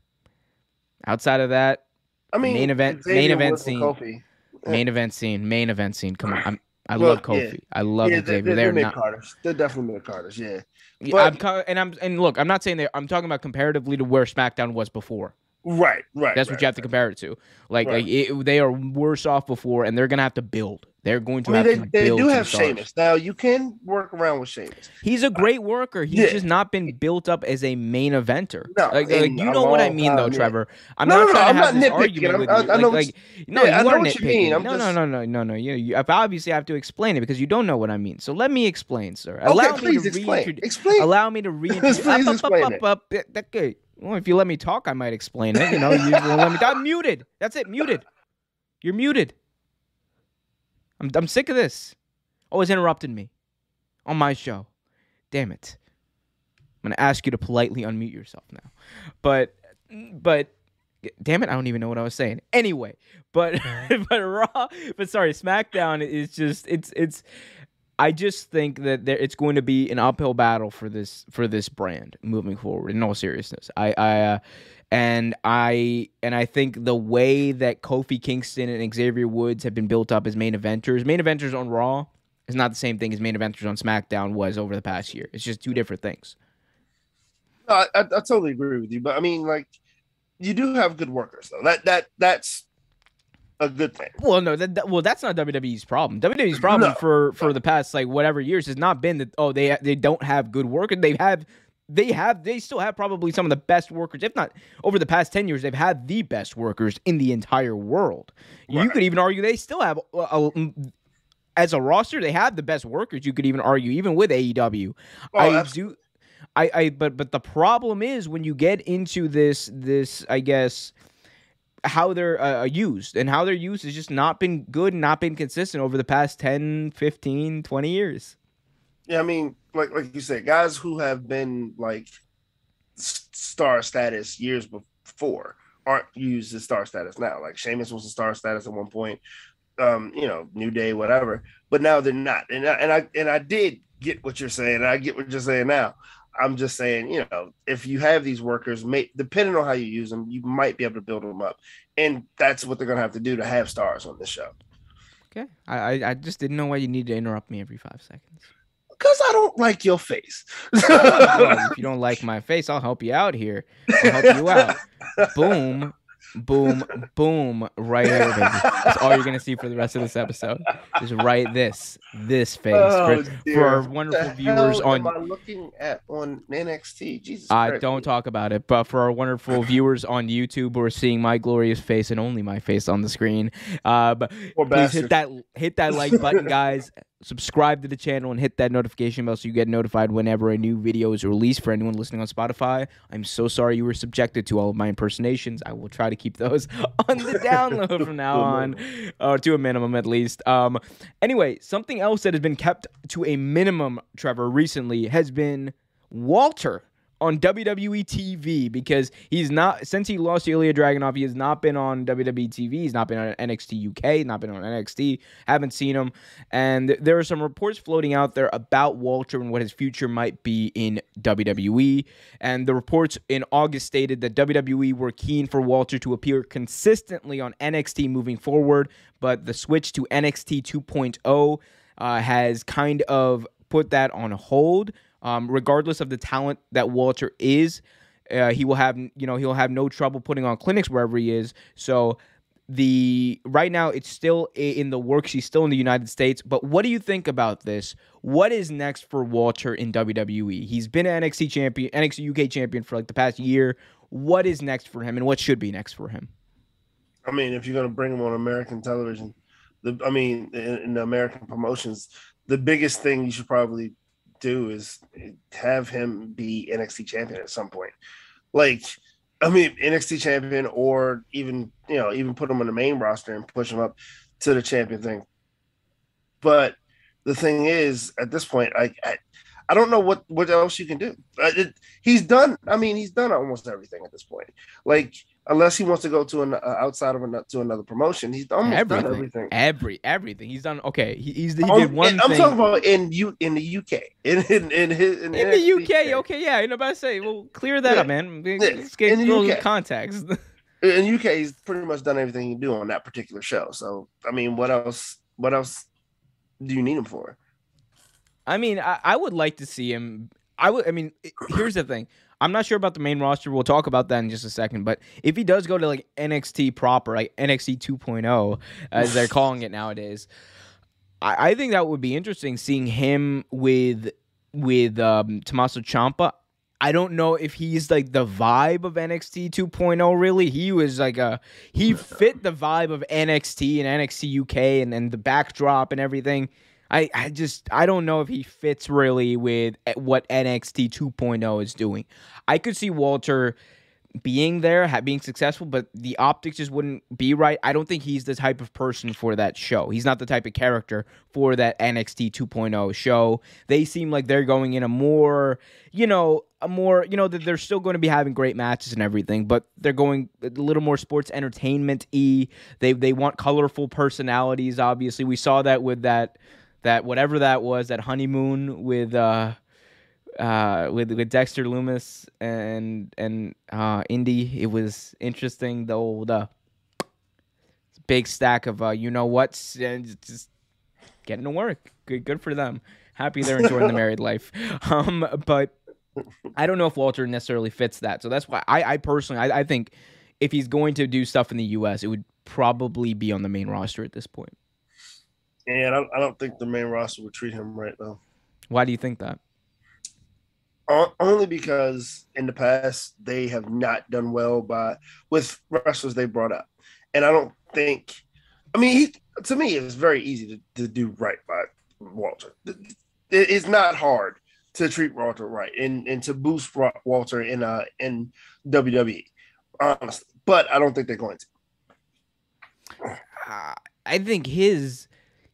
Outside of that, I mean, Main event- main event scene. Kofi. Main event scene, main event scene. Come on, I'm, I Well, love Kofi. yeah. I love yeah, Xavier. they're, They're, they're, not. Carters. They're definitely mid Carters. Yeah. Yeah, But- I'm and I'm and look, I'm not saying that I'm talking about comparatively to where SmackDown was before. Right. Right. That's what you have to compare it to. Like Right. like it, they are worse off before, and they're gonna have to build. They're going to I mean, have they, to build. they do have stars. Sheamus. Now you can work around with Sheamus. He's a great worker. He's Yeah. just not been built up as a main eventer. No, like, like you know what I mean, though, yeah. Trevor. I'm No, not no, trying no, to I'm have not this nitpicking. argument I'm- with I- you. I like, like, no, yeah, you are what you mean. nitpicking. No, no, no, no, no, no. You, you obviously have to explain it because you don't know what I mean. So let me explain, sir. Okay, Allow me please to explain. Explain. Allow me to reintroduce. Please explain it. Well, if you let me talk, I might explain it. You know, you let me. I'm muted. That's it. Muted. You're muted. I'm I'm sick of this. Oh, Always interrupting me on my show. Damn it. I'm gonna ask you to politely unmute yourself now. But but damn it, I don't even know what I was saying. Anyway, but but Raw, but sorry, SmackDown is just it's it's. I just think that there, it's going to be an uphill battle for this for this brand moving forward. In all seriousness, I I uh, and I and I think the way that Kofi Kingston and Xavier Woods have been built up as main eventers, main eventers on Raw is not the same thing as main eventers on SmackDown was over the past year. It's just two different things. I, I, I totally agree with you, but I mean, like, you do have good workers though. That that that's a good thing. Well, no, that, that- well that's not WWE's problem. WWE's problem No. for for the past like whatever years has not been that oh they they don't have good workers. They have they have they still have probably some of the best workers, if not over the past ten years, they've had the best workers in the entire world. You could even argue they still have a, a, as a roster, they have the best workers. You could even argue, even with AEW. Oh, I absolutely. do. I, I but but the problem is when you get into this this I guess how they're uh, used and how they're used has just not been good and not been consistent over the past 10 15 20 years Yeah, I mean, like like you said, guys who have been like star status years before aren't used as star status now. Like Sheamus was a star status at one point, um, you know, New Day, whatever. But now they're not. And I, and I and I did get what you're saying. I get what you're saying now. I'm just saying, you know, if you have these workers, may, depending on how you use them, you might be able to build them up, and that's what they're gonna have to do to have stars on this show. okay. I, I i just didn't know why you need to interrupt me every five seconds. Because I don't like your face. well, if you don't like my face i'll help you out here. I'll help you out. Boom boom boom right here baby that's all you're gonna see for the rest of this episode just right this this face Oh, for, for our wonderful viewers on am I looking at on NXT? Jesus Uh, Christ. don't talk about it. But for our wonderful viewers on YouTube who are seeing my glorious face and only my face on the screen, uh, but Poor please hit that hit that like button, guys. Subscribe to the channel and hit that notification bell so you get notified whenever a new video is released. For anyone listening on Spotify, I'm so sorry you were subjected to all of my impersonations. I will try to keep those on the download from now on, or to a minimum at least. Um, anyway, something else that has been kept to a minimum, Trevor, recently has been Walter on WWE TV because he's not since he lost to Ilja Dragunov, he has not been on WWE TV. He's not been on NXT UK, not been on NXT. Haven't seen him, and there are some reports floating out there about Walter and what his future might be in WWE. And the reports in August stated that WWE were keen for Walter to appear consistently on NXT moving forward, but the switch to NXT 2.0 uh, has kind of put that on hold. Um, regardless of the talent that Walter is, uh, he will have you know he'll have no trouble putting on clinics wherever he is. So the right now it's still in the works. He's still in the United States. But what do you think about this? What is next for Walter in WWE? He's been an NXT champion, NXT UK champion for like the past year. What is next for him, and what should be next for him? I mean, if you're going to bring him on American television, the I mean, in, in American promotions, the biggest thing you should probably do is have him be NXT champion at some point. Like, I mean, NXT champion, or even you know, even put him on the main roster and push him up to the champion thing. But the thing is, at this point, I I, I don't know what what else you can do. It, he's done. I mean, he's done almost everything at this point. Like unless he wants to go to an uh, outside of an, to another promotion, he's almost everything, done everything. every everything he's done. Okay, he, he's he Um, did one I'm thing. talking about in you in the UK in in in, his, in, in the. UK, okay, yeah, you know about to say, well, clear that Yeah. up, man. Yeah, Let's get in the UK. context. In UK, he's pretty much done everything he can do on that particular show. So I mean, what else? What else do you need him for? I mean, I, I would like to see him. I would. I mean, here's the thing. I'm not sure about the main roster. We'll talk about that in just a second. But if he does go to like NXT proper, like NXT 2.0, as they're calling it nowadays, I, I think that would be interesting seeing him with with um, Tommaso Ciampa. I don't know if he's like the vibe of NXT 2.0. oh, Really, he was like a he fit the vibe of NXT and NXT UK and and the backdrop and everything. I, I just I don't know if he fits really with eh, what NXT 2.0 is doing. I could see Walter being there, being successful, but the optics just wouldn't be right. I don't think he's the type of person for that show. He's not the type of character for that NXT 2.0 show. They seem like they're going in a more, you know, a more, you know, that they're still going to be having great matches and everything, but they're going a little more sports entertainment e. They they want colorful personalities. Obviously, we saw that with that that whatever that was that honeymoon with uh uh with with Dexter Lumis and and uh Indi it was interesting the old uh big stack of uh you know what's and just getting to work. Good good for them. Happy they're enjoying the married life. Um but I don't know if Walter necessarily fits that. So that's why I I personally I, I think if he's going to do stuff in the US it would probably be on the main roster at this point And I, I don't think the main roster would treat him right though. why do you think that Only because in the past they have not done well by with wrestlers they brought up, and I don't think. I mean, he to me, it's very easy to, to do right by Walter. It's not hard to treat Walter right and, and to boost Walter in uh in WWE, honestly. But I don't think they're going to. Uh, I think his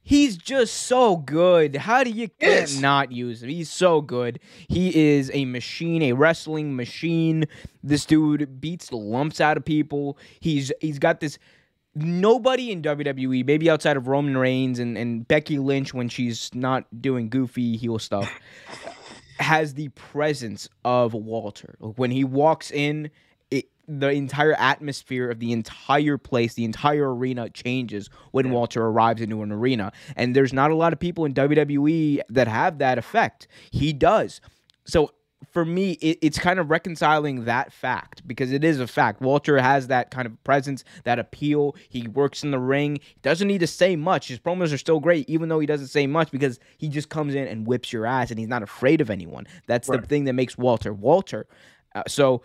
he's just so good. How do you yes. not use him? He's so good. He is a machine, a wrestling machine. This dude beats the lumps out of people. He's he's got this nobody in WWE, maybe outside of Roman Reigns and, and Becky Lynch when she's not doing goofy heel stuff, has the presence of Walter. When he walks in, the entire atmosphere of the entire place, the entire arena changes when yeah. Walter arrives into an arena. And there's not a lot of people in WWE that have that effect. He does. So for me, it, it's kind of reconciling that fact because it is a fact. Walter has that kind of presence, that appeal. He works in the ring. He doesn't need to say much. His promos are still great, even though he doesn't say much because he just comes in and whips your ass and he's not afraid of anyone. That's right. the thing that makes Walter Walter. Uh, so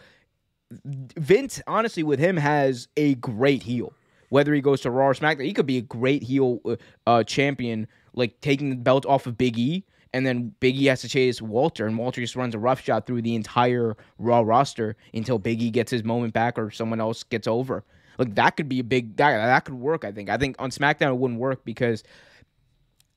Vince, honestly, with him, has a great heel. Whether he goes to Raw or SmackDown, he could be a great heel uh, uh champion, like taking the belt off of Big E and then Biggie has to chase Walter, and Walter just runs a rough shot through the entire Raw roster until Biggie gets his moment back or someone else gets over. Like that could be a big that that could work. I think. I think on SmackDown it wouldn't work because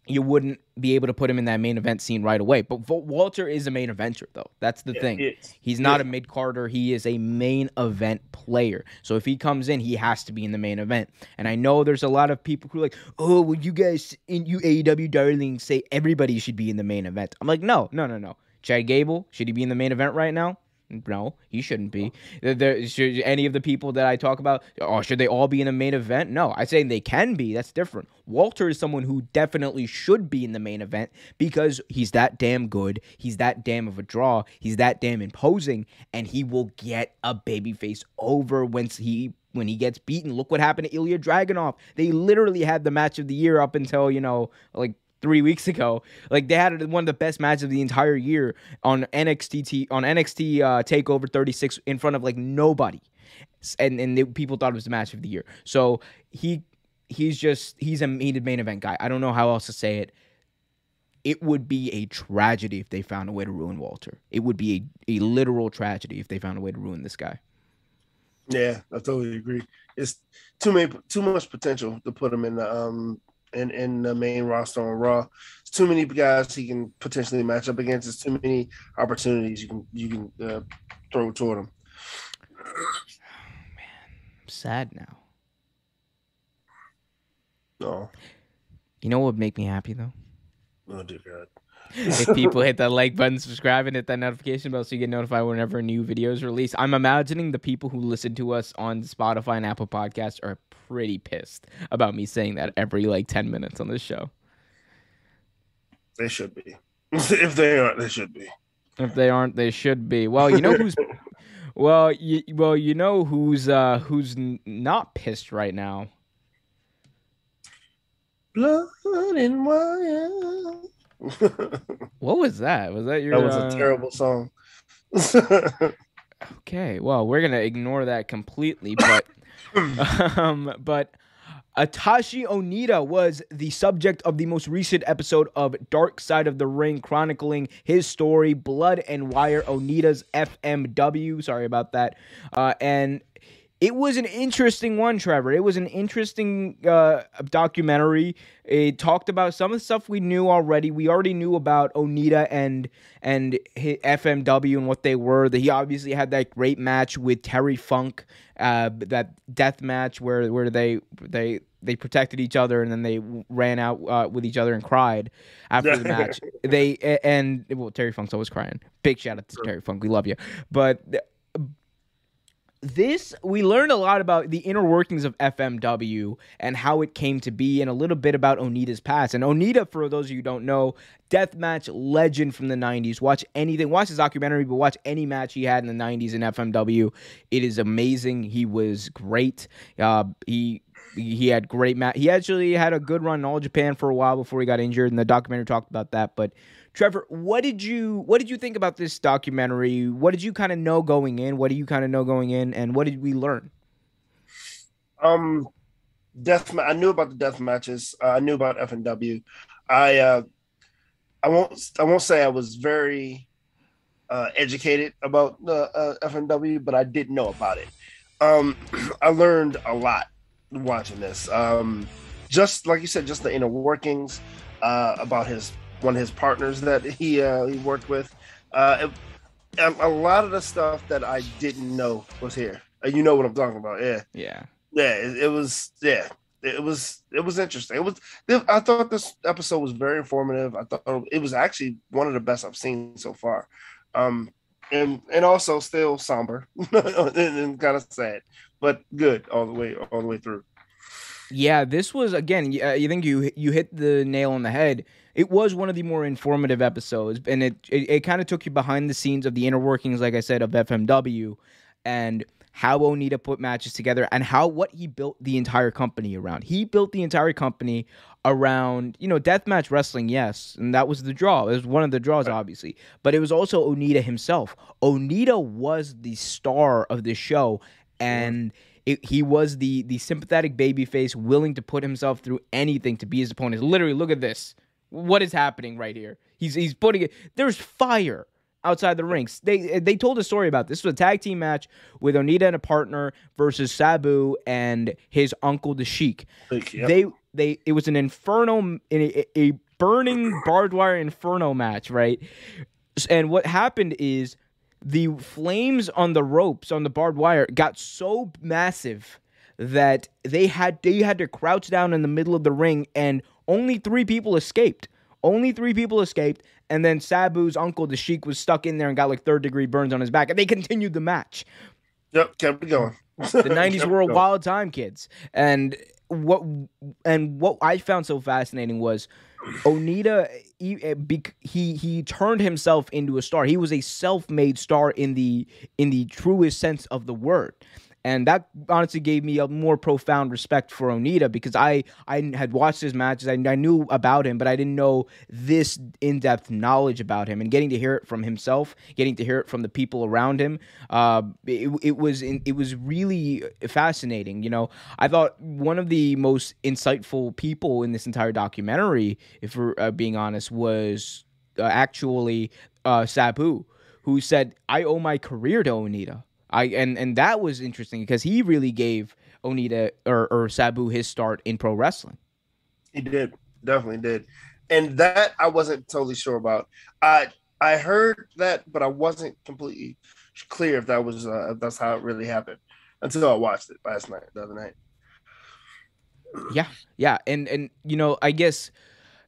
you wouldn't be able to put him in that main event scene right away. But Walter is a main eventer, though. That's the yeah, thing. He's not a mid carder. He is a main event player. So if he comes in, he has to be in the main event. And I know there's a lot of people who are like, "Oh, well, you guys in you AEW darling say everybody should be in the main event." I'm like, no, no, no, no. Chad Gable should he be in the main event right now? No, he shouldn't be. There, should any of the people that I talk about, oh, should they all be in the main event? No, I say they can be. That's different. Walter is someone who definitely should be in the main event because he's that damn good. He's that damn of a draw. He's that damn imposing, and he will get a babyface over once he when he gets beaten. Look what happened to Ilja Dragunov. They literally had the match of the year up until you know like three weeks ago. Like they had one of the best matches of the entire year on NXT on NXT uh, Takeover 36 in front of like nobody, and and they, people thought it was the match of the year. So he he's just he's a main main event guy. I don't know how else to say it. It would be a tragedy if they found a way to ruin Walter. It would be a, a literal tragedy if they found a way to ruin this guy. Yeah, I totally agree. It's too many, too much potential to put him in the um in, in the main roster on Raw. It's too many guys he can potentially match up against. It's too many opportunities you can you can uh, throw toward him. Oh, man, I'm sad now. No. You know what would make me happy though? Oh dear God if people hit that like button, subscribe, and hit that notification bell so you get notified whenever new videos release. I'm imagining the people who listen to us on Spotify and Apple Podcasts are pretty pissed about me saying that every like 10 minutes on this show. They should be. if they aren't, they should be. If they aren't, they should be. Well, you know who's well, you, well, you know who's uh who's not pissed right now. Blood and wire. what was that? Was that your? That was a uh... terrible song. okay, well, we're gonna ignore that completely, but um, but Atsushi Onita was the subject of the most recent episode of Dark Side of the Ring, chronicling his story, Blood and Wire Onita's FMW. Sorry about that. Uh, and it was an interesting one, Trevor. It was an interesting uh, documentary. It talked about some of the stuff we knew already. We already knew about Onita and and FMW and what they were. That he obviously had that great match with Terry Funk, uh, that death match where where they they they protected each other and then they ran out uh, with each other and cried after the match. They and well, Terry Funk's always crying. Big shout out to Terry Funk. We love you, but this we learned a lot about the inner workings of FMW and how it came to be and a little bit about Onita's past. And Onita, for those of you who don't know, deathmatch legend from the 90s. Watch anything, watch his documentary, but watch any match he had in the 90s in FMW. It is amazing. He was great. Uh, he he had great match. He actually had a good run in All Japan for a while before he got injured, and the documentary talked about that. But Trevor, what did you what did you think about this documentary? What did you kind of know going in? What do you kind of know going in, and what did we learn? Um, death. I knew about the death matches. Uh, I knew about FMW. I uh, I won't I won't say I was very uh, educated about the uh, FMW, but I did know about it. Um, I learned a lot watching this. Um, just like you said, just the inner workings uh, about his one of his partners that he uh, he worked with. Uh, it, a lot of the stuff that I didn't know was here. Uh, you know what I'm talking about? Yeah, Yeah. yeah. It, it was yeah. It was it was interesting. It was. I thought this episode was very informative. I thought it was actually one of the best I've seen so far. Um, and and also still somber and, and kind of sad, but good all the way all the way through. Yeah, this was again. Uh, you think you you hit the nail on the head. It was one of the more informative episodes, and it it, it kind of took you behind the scenes of the inner workings, like I said, of FMW, and how Onita put matches together, and how what he built the entire company around. He built the entire company around you know deathmatch wrestling, yes, and that was the draw. It was one of the draws, obviously, but it was also Onita himself. Onita was the star of the show, and it, he was the the sympathetic babyface, willing to put himself through anything to be his opponent. Literally, look at this. What is happening right here? He's he's putting it. There's fire outside the rings. They they told a story about this. This was a tag team match with Onita and a partner versus Sabu and his uncle the Sheik. Yep. They they it was an inferno a, a burning barbed wire inferno match, right? And what happened is the flames on the ropes on the barbed wire got so massive that they had they had to crouch down in the middle of the ring and only 3 people escaped. Only 3 people escaped and then Sabu's uncle the Sheik was stuck in there and got like third degree burns on his back and they continued the match. Yep, kept it going. the 90s were a wild time kids. And what and what i found so fascinating was onita he, eh, he he turned himself into a star. He was a self-made star in the in the truest sense of the word and that honestly gave me a more profound respect for Onita because I I had watched his matches, I, I knew about him, but I didn't know this in depth knowledge about him. And getting to hear it from himself, getting to hear it from the people around him, uh, it, it was it was really fascinating. You know, I thought one of the most insightful people in this entire documentary, if we're uh, being honest, was uh, actually uh, Sabu, who said, "I owe my career to Onita." I and and that was interesting because he really gave Onita or, or Sabu his start in pro wrestling. He did, definitely did, and that I wasn't totally sure about. I I heard that, but I wasn't completely clear if that was uh, if that's how it really happened until I watched it last night, the other night. Yeah, yeah, and and you know I guess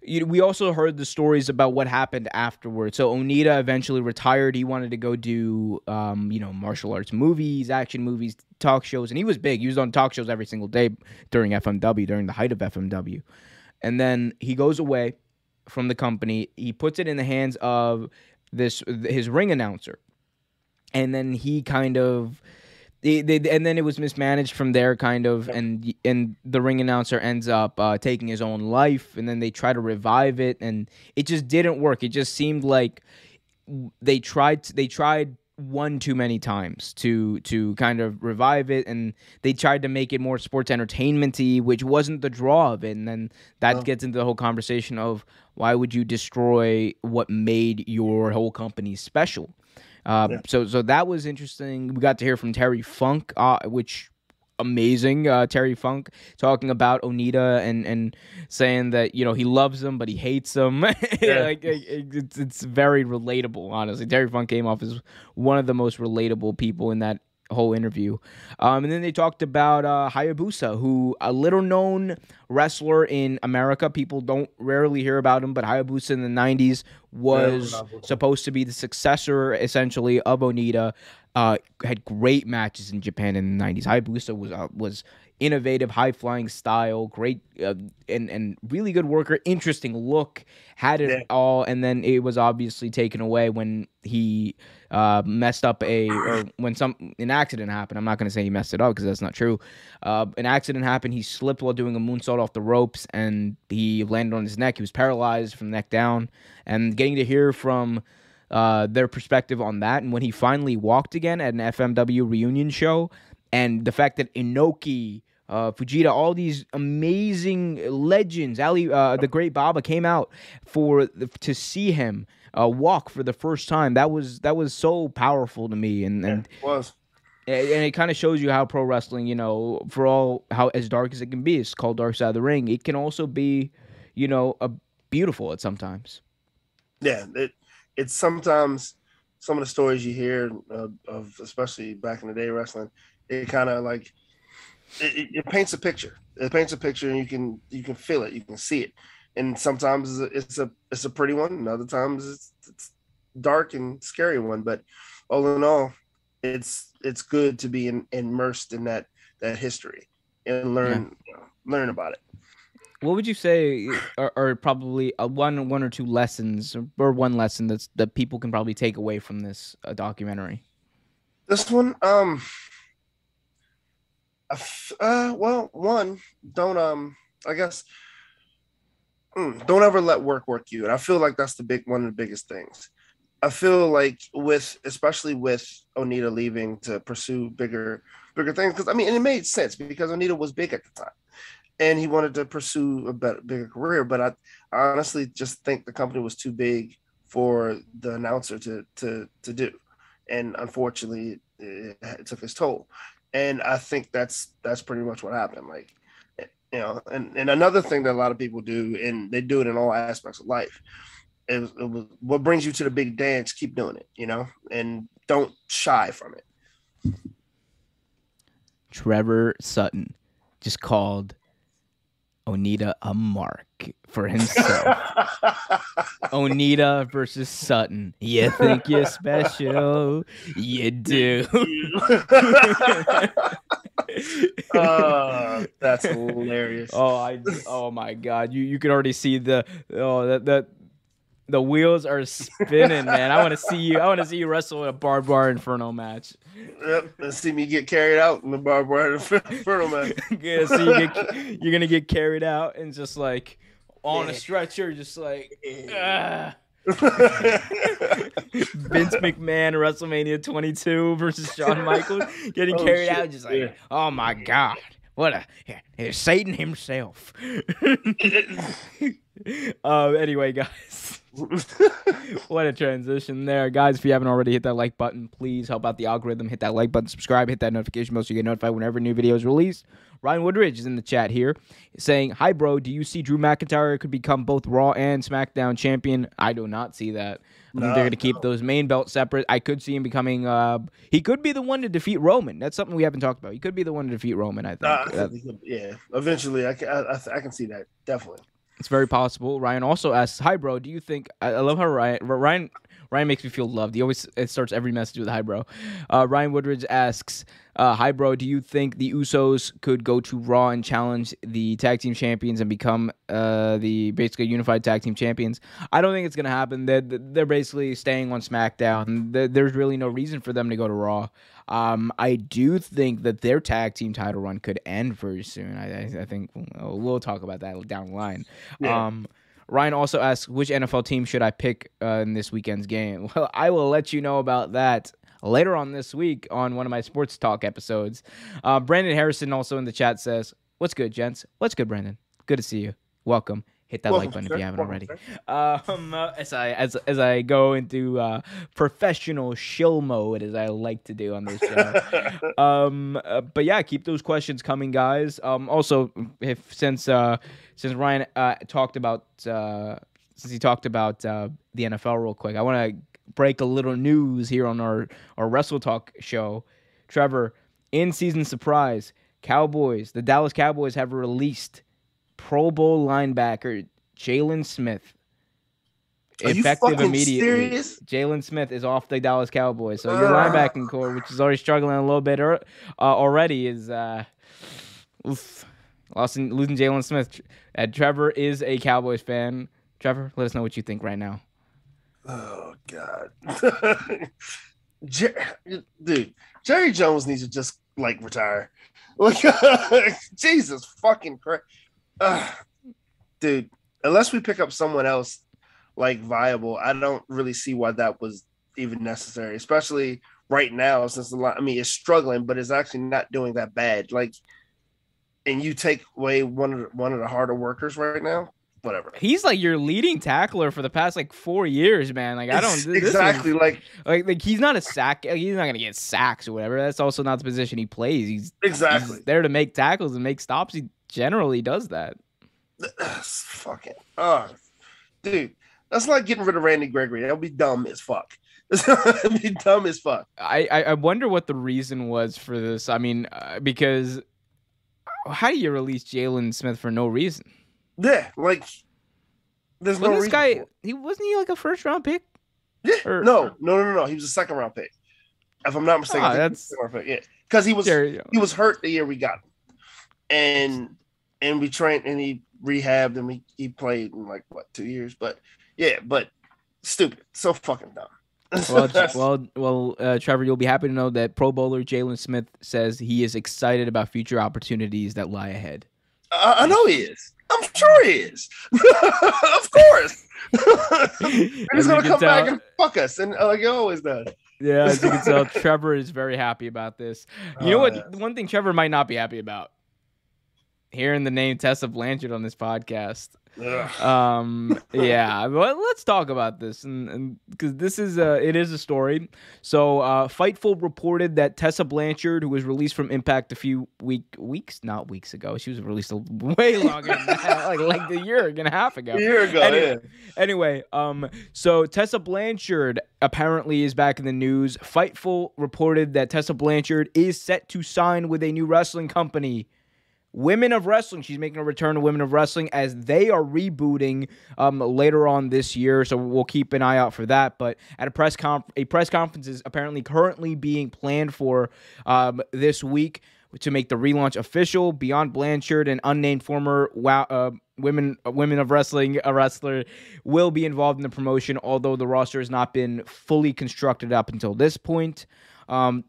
we also heard the stories about what happened afterwards. So Onita eventually retired. He wanted to go do, um, you know, martial arts movies, action movies, talk shows, and he was big. He was on talk shows every single day during FMW, during the height of FMW. And then he goes away from the company. He puts it in the hands of this his ring announcer, and then he kind of. They, they, and then it was mismanaged from there, kind of, and and the ring announcer ends up uh, taking his own life, and then they try to revive it, and it just didn't work. It just seemed like they tried to, they tried one too many times to to kind of revive it, and they tried to make it more sports entertainmenty, which wasn't the draw of it. And then that No. gets into the whole conversation of why would you destroy what made your whole company special? Uh, Yeah. So so that was interesting. We got to hear from Terry Funk, uh, which amazing. Uh, Terry Funk talking about Onita and and saying that you know he loves him but he hates him. Yeah. like it- it's it's very relatable. Honestly, Terry Funk came off as one of the most relatable people in that whole interview. Um, and then they talked about uh, Hayabusa, who a little known wrestler in America. People don't rarely hear about him, but Hayabusa in the '90s was Yeah, supposed to be the successor, essentially, of Onita. Uh, had great matches in Japan in the '90s. Hayabusa was uh, was innovative, high flying style, great uh, and and really good worker, interesting look, had it Yeah. all, and then it was obviously taken away when he uh, messed up a or when some an accident happened. I'm not going to say he messed it up because that's not true. Uh, an accident happened. He slipped while doing a moonsault off the ropes, and he landed on his neck. He was paralyzed from the neck down. And getting to hear from uh, their perspective on that, and when he finally walked again at an FMW reunion show, and the fact that Inoki uh, Fujita, all these amazing legends. Ali, uh, the great Baba came out for the, to see him uh, walk for the first time. That was that was so powerful to me, and and it was. and it kind of shows you how pro wrestling, you know, for all how as dark as it can be, it's called Dark Side of the Ring. It can also be, you know, a beautiful at sometimes. Yeah, it it's sometimes some of the stories you hear of, of especially back in the day wrestling, it kind of like it, it, paints a picture. It paints a picture, and you can you can feel it, you can see it. And sometimes it's a it's a pretty one, and other times it's, it's dark and scary one. But all in all, it's it's good to be in, immersed in that that history and learn yeah. you know, learn about it. What would you say are, are probably a one one or two lessons or one lesson that's that people can probably take away from this uh, documentary? This one, um, uh, well, one, don't um, I guess, mm, don't ever let work work you, and I feel like that's the big one of the biggest things. I feel like with especially with Onita leaving to pursue bigger bigger things because I mean it made sense because Onita was big at the time and he wanted to pursue a better bigger career but I, I honestly just think the company was too big for the announcer to to to do and unfortunately it, it took its toll and I think that's that's pretty much what happened. Like, you know, and and another thing that a lot of people do, and they do it in all aspects of life. Was, it was what brings you to the big dance. Keep doing it, you know, and don't shy from it. Trevor Sutton just called Onita a mark for himself. Onita versus Sutton. You think you're special? You do. uh, that's hilarious. Oh, I oh my god. You you can already see the oh that that the wheels are spinning, man. I want to see you. I want to see you wrestle in a barbed wire inferno match. Yep, and see me get carried out in the barbed wire inferno match. yeah, so you get, you're gonna get carried out and just like on a stretcher, just like. Ah. Vince McMahon WrestleMania 22 versus Shawn Michaels getting oh, carried shit. out, just like, yeah. oh my god, what a it's Satan himself. uh, anyway, guys. what a transition there, guys. If you haven't already hit that like button, please help out the algorithm. Hit that like button, subscribe, hit that notification bell so you get notified whenever new video is released. Ryan Woodridge is in the chat here saying, Hi, bro. Do you see Drew McIntyre could become both Raw and SmackDown champion? I do not see that. I no, think they're going to keep those main belts separate. I could see him becoming. Uh, he could be the one to defeat Roman. That's something we haven't talked about. He could be the one to defeat Roman. I think. I think yeah, eventually, I can. I, I, can see that definitely. It's very possible. Ryan also asks, "Hi, bro. Do you think?" I, I love how Ryan Ryan Ryan makes me feel loved. He always it starts every message with "Hi, bro." Uh, Ryan Woodridge asks, uh, "Hi, bro. Do you think the Usos could go to Raw and challenge the tag team champions and become uh, the basically unified tag team champions?" I don't think it's gonna happen. They're they're basically staying on SmackDown. There's really no reason for them to go to Raw. Um, I do think that their tag team title run could end very soon. I, I, think we'll, we'll, talk about that down the line. Yeah. Um, Ryan also asks, which NFL team should I pick uh, in this weekend's game? Well, I will let you know about that later on this week on one of my sports talk episodes. Uh, Brandon Harrison also in the chat says, What's good, gents? What's good, Brandon? Good to see you. Welcome hit that like button if you haven't already. Um, uh, as I as as I go into uh, professional shill mode, as I like to do on this show. um, uh, but yeah, keep those questions coming, guys. Um, also, if since uh, since Ryan uh, talked about uh, since he talked about uh, the NFL real quick, I want to break a little news here on our our Wrestle Talk show. Trevor, in season surprise, Cowboys, the Dallas Cowboys have released Pro Bowl linebacker Jaylon Smith. Are effective immediately. Jaylon Smith is off the Dallas Cowboys. So your uh. linebacking corps, which is already struggling a little bit er- uh, already, is uh, oof, losing, losing Jaylon Smith. Uh, Trevor is a Cowboys fan. Trevor, let us know what you think right now. Oh God, Jer- dude, Jerry Jones needs to just like retire. Like Jesus fucking Christ uh, dude, unless we pick up someone else like viable, I don't really see why that was even necessary, especially right now since the line, I mean, it's struggling, but it's actually not doing that bad. Like, and you take away one of the, one of the harder workers right now, whatever. He's like your leading tackler for the past like four years, man. Like I don't exactly like like like he's not a sack. He's not gonna get sacks or whatever. That's also not the position he plays. He's exactly he's there to make tackles and make stops. He generally does that. fucking oh, dude, that's like getting rid of Randy Gregory. That would be dumb as fuck. That'd be dumb as fuck. I, I wonder what the reason was for this. I mean, uh, because how do you release Jaylon Smith for no reason? Yeah, like there's no this guy. He wasn't he like a first round pick? Yeah. Or, no, no, no, no, no. He was a second round pick. If I'm not mistaken, oh, that's yeah, because he was he was hurt the year we got him, and and we trained and he rehabbed and we he played in like what two years, but yeah, but stupid, so fucking dumb. well, well, well, uh, Trevor, you'll be happy to know that Pro Bowler Jaylon Smith says he is excited about future opportunities that lie ahead. Uh, I know he is. I'm sure he is. of course. And he's gonna come tell, back and fuck us, and uh, like he always does. Yeah, as you can tell, Trevor is very happy about this. You know what? Uh, one thing Trevor might not be happy about hearing the name Tessa Blanchard on this podcast. Um, yeah, let's talk about this, and because this is a, it is a story. So, uh, Fightful reported that Tessa Blanchard, who was released from Impact a few week weeks, not weeks ago, she was released a, way longer than that, like like a year and a half ago. A year ago, anyway, yeah. Anyway, um, so Tessa Blanchard apparently is back in the news. Fightful reported that Tessa Blanchard is set to sign with a new wrestling company. Women of Wrestling. She's making a return to Women of Wrestling as they are rebooting um, later on this year. So we'll keep an eye out for that. But at a press conf- a press conference is apparently currently being planned for um, this week to make the relaunch official. Beyond Blanchard, an unnamed former wow, uh, women uh, women of wrestling a wrestler, will be involved in the promotion. Although the roster has not been fully constructed up until this point. Um,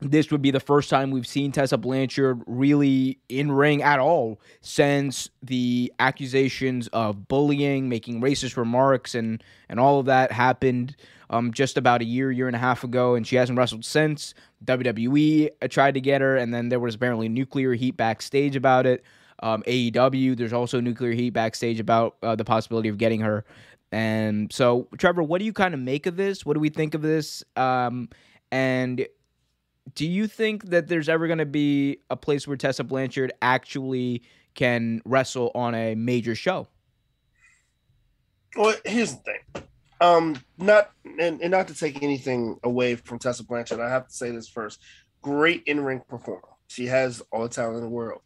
this would be the first time we've seen Tessa Blanchard really in ring at all since the accusations of bullying, making racist remarks, and and all of that happened um, just about a year, year and a half ago, and she hasn't wrestled since. WWE tried to get her, and then there was apparently nuclear heat backstage about it. Um, AEW, there's also nuclear heat backstage about uh, the possibility of getting her. And so, Trevor, what do you kind of make of this? What do we think of this? Um, and do you think that there's ever going to be a place where Tessa Blanchard actually can wrestle on a major show? Well, here's the thing. Um, not and, and not to take anything away from Tessa Blanchard, I have to say this first. Great in-ring performer. She has all the talent in the world.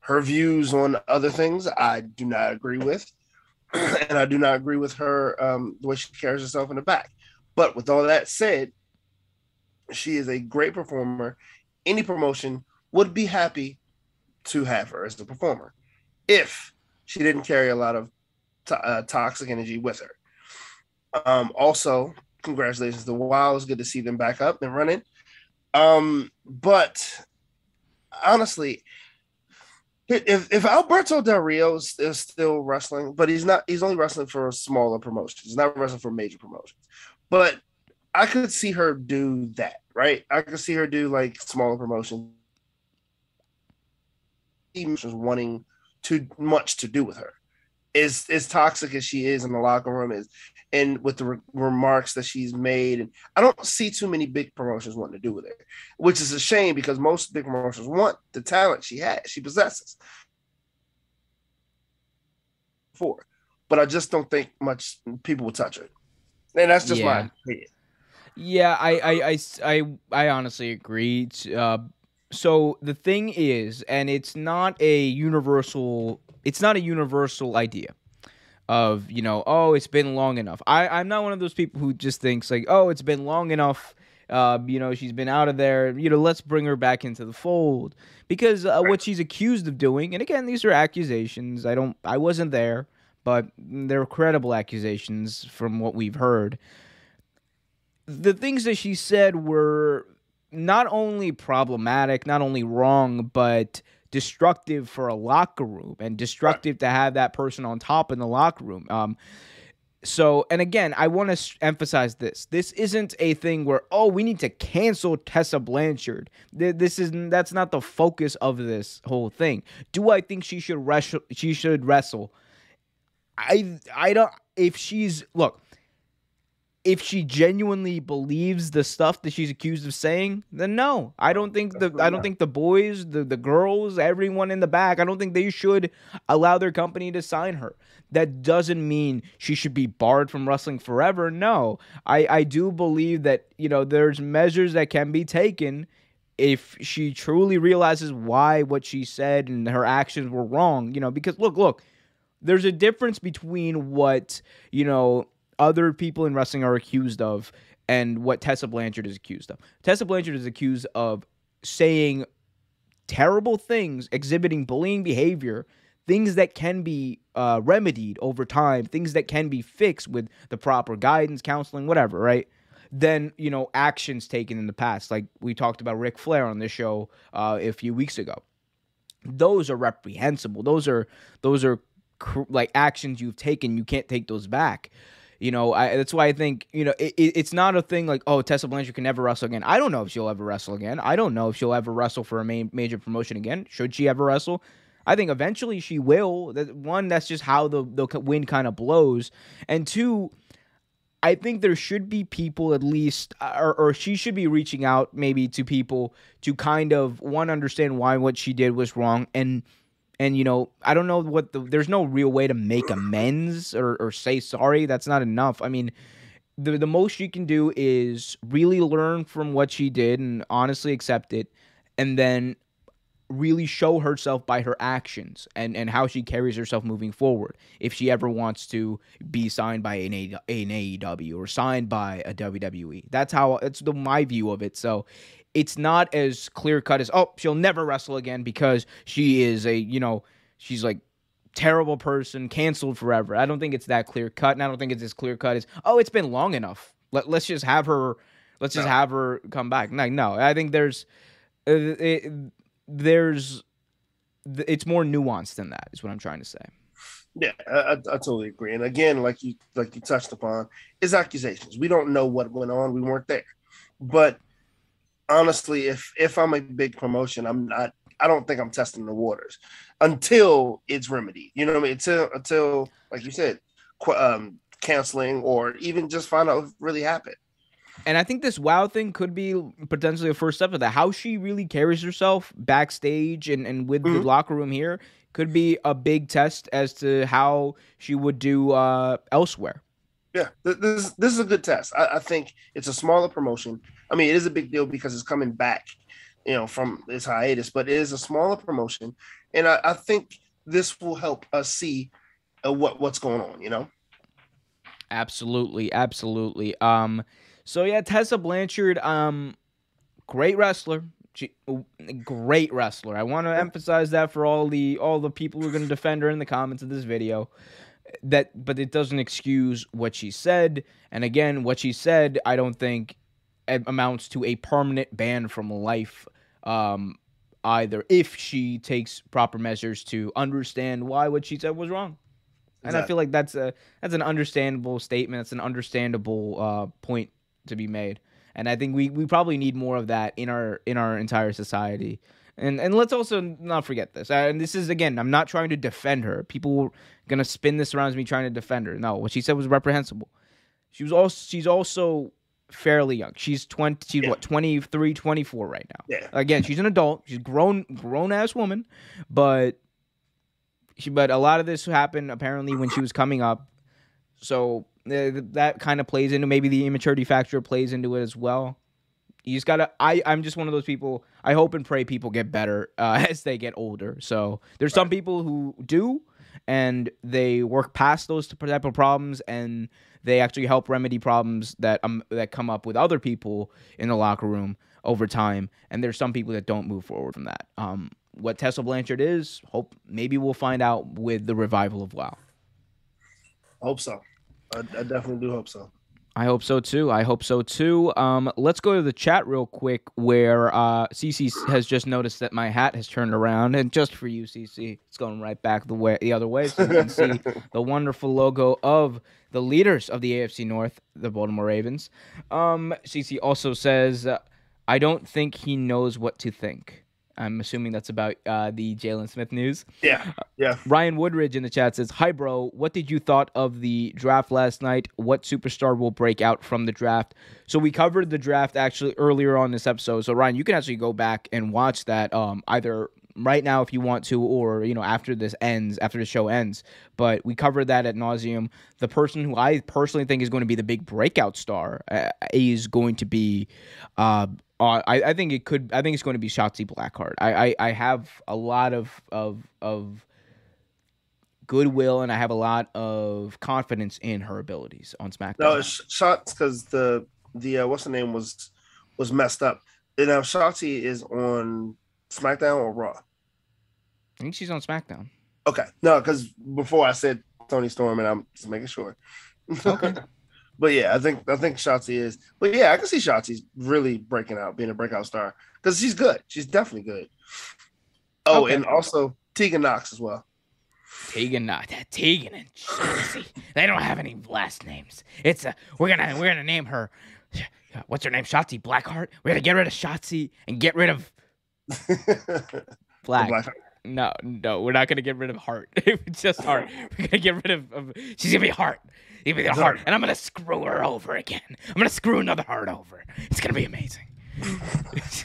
Her views on other things, I do not agree with, and I do not agree with her um, the way she carries herself in the back. But with all that said, she is a great performer. Any promotion would be happy to have her as a performer if she didn't carry a lot of to- uh, toxic energy with her. Um, also, congratulations to Wild. It's good to see them back up and running. Um, but honestly, if if Alberto Del Rio is, is, still wrestling, but he's not, he's only wrestling for smaller promotions. He's not wrestling for major promotions. But I could see her do that, right? I could see her do like smaller promotions. Just wanting too much to do with her. As as toxic as she is in the locker room is, and with the re- remarks that she's made, and I don't see too many big promotions wanting to do with her, which is a shame because most big promotions want the talent she has, she possesses. For, but I just don't think much people will touch her, and that's just yeah. my opinion. Yeah, I, I, I, I, I honestly agree. Uh, so the thing is, and it's not a universal. It's not a universal idea of you know, oh, it's been long enough. I, I'm not one of those people who just thinks like, oh, it's been long enough. Uh, you know, she's been out of there. You know, let's bring her back into the fold because uh, what she's accused of doing, and again, these are accusations. I don't, I wasn't there, but they're credible accusations from what we've heard the things that she said were not only problematic, not only wrong, but destructive for a locker room and destructive right. to have that person on top in the locker room. Um, So, and again, I want to emphasize this. This isn't a thing where oh, we need to cancel Tessa Blanchard. This is that's not the focus of this whole thing. Do I think she should wrestle? She should wrestle. I I don't. If she's look, if she genuinely believes the stuff that she's accused of saying, then no. I don't think the I don't think the boys, the the girls, everyone in the back, I don't think they should allow their company to sign her. That doesn't mean she should be barred from wrestling forever. No. I I do believe that, you know, there's measures that can be taken if she truly realizes why what she said and her actions were wrong, you know, because look, look, there's a difference between what, you know, other people in wrestling are accused of and what Tessa Blanchard is accused of. Tessa Blanchard is accused of saying terrible things, exhibiting bullying behavior, things that can be uh, remedied over time, things that can be fixed with the proper guidance, counseling, whatever, right? Then, you know, actions taken in the past, like we talked about Ric Flair on this show uh, a few weeks ago. Those are reprehensible. Those are those are cr- like actions you've taken. You can't take those back. You know, I, that's why I think you know it, it's not a thing like oh Tessa Blanchard can never wrestle again. I don't know if she'll ever wrestle again. I don't know if she'll ever wrestle for a main, major promotion again. Should she ever wrestle? I think eventually she will. That one, that's just how the the wind kind of blows, and two, I think there should be people at least, uh, or, or she should be reaching out maybe to people to kind of one understand why what she did was wrong and and you know i don't know what the there's no real way to make amends or, or say sorry. That's not enough. I mean the, the most you can do is really learn from what she did and honestly accept it. And then really show herself by her actions and, and how she carries herself moving forward if she ever wants to be signed by an, a, an AEW or signed by a WWE. That's how that's the my view of it. So it's not as clear cut as oh she'll never wrestle again because she is a you know she's like terrible person canceled forever. I don't think it's that clear cut, and I don't think it's as clear cut as oh it's been long enough. Let let's just have her let's just no. have her come back. No, no, I think there's uh, it, there's it's more nuanced than that is what I'm trying to say. Yeah, I, I, totally agree. And again, like you like you touched upon, is accusations. We don't know what went on. We weren't there, but honestly, if if I'm a big promotion, I'm not. I don't think I'm testing the waters until it's remedied. You know what I mean? Until until like you said, um, canceling or even just find out what really happened. And I think this wow thing could be potentially a first step of that. How she really carries herself backstage and, and with mm-hmm. the locker room here could be a big test as to how she would do uh, elsewhere. Yeah, this this is a good test. I, I, think it's a smaller promotion. I mean, it is a big deal because it's coming back, you know, from its hiatus. But it is a smaller promotion, and I, I think this will help us see uh, what what's going on. You know. Absolutely, absolutely. Um, so yeah, Tessa Blanchard, um, great wrestler. She, great wrestler. I want to emphasize that for all the all the people who are going to defend her in the comments of this video that but it doesn't excuse what she said and again what she said i don't think amounts to a permanent ban from life um, either if she takes proper measures to understand why what she said was wrong and i feel like that's a that's an understandable statement that's an understandable uh, point to be made and i think we we probably need more of that in our in our entire society and and let's also not forget this. And this is again, I'm not trying to defend her. People are gonna spin this around as me trying to defend her. No, what she said was reprehensible. She was also she's also fairly young. She's 20 she's yeah. what 23, 24 right now. Yeah. Again, she's an adult. She's grown grown ass woman, but she but a lot of this happened apparently when she was coming up. So that kind of plays into maybe the immaturity factor plays into it as well. You just gotta. I I'm just one of those people. I hope and pray people get better uh, as they get older. So there's right. some people who do, and they work past those type of problems, and they actually help remedy problems that um that come up with other people in the locker room over time. And there's some people that don't move forward from that. Um, what Tessa Blanchard is, hope maybe we'll find out with the revival of WoW. Hope so. I, I definitely do hope so. I hope so too. I hope so too. Um, let's go to the chat real quick, where uh, CC has just noticed that my hat has turned around, and just for you, CC, it's going right back the way the other way, so you can see the wonderful logo of the leaders of the AFC North, the Baltimore Ravens. Um, CC also says, uh, "I don't think he knows what to think." I'm assuming that's about uh, the Jaylon Smith news. Yeah, yeah. Ryan Woodridge in the chat says, "Hi, bro. What did you thought of the draft last night? What superstar will break out from the draft?" So we covered the draft actually earlier on this episode. So Ryan, you can actually go back and watch that um, either right now if you want to, or you know after this ends, after the show ends. But we covered that at nauseum. The person who I personally think is going to be the big breakout star uh, is going to be. Uh, uh, I, I think it could. I think it's going to be Shotzi Blackheart. I, I, I have a lot of of of goodwill and I have a lot of confidence in her abilities on SmackDown. No, it's shots because the the uh, what's the name was was messed up. And now Shotzi is on SmackDown or Raw. I think she's on SmackDown. Okay, no, because before I said Toni Storm, and I'm just making sure. Okay. but yeah, I think I think Shotzi is. But yeah, I can see Shotzi's really breaking out, being a breakout star because she's good. She's definitely good. Oh, Okay. and also Tegan Nox as well. Tegan, not that Tegan and Shotzi. they don't have any last names. It's a we're gonna we're gonna name her. What's her name? Shotzi Blackheart. We're gonna get rid of Shotzi and get rid of Black. Black- No, no, we're not gonna get rid of Heart. It's just Heart. We're gonna get rid of, of she's gonna be Heart. She's gonna be the Heart, and I'm gonna screw her over again. I'm gonna screw another Heart over. It's gonna be amazing.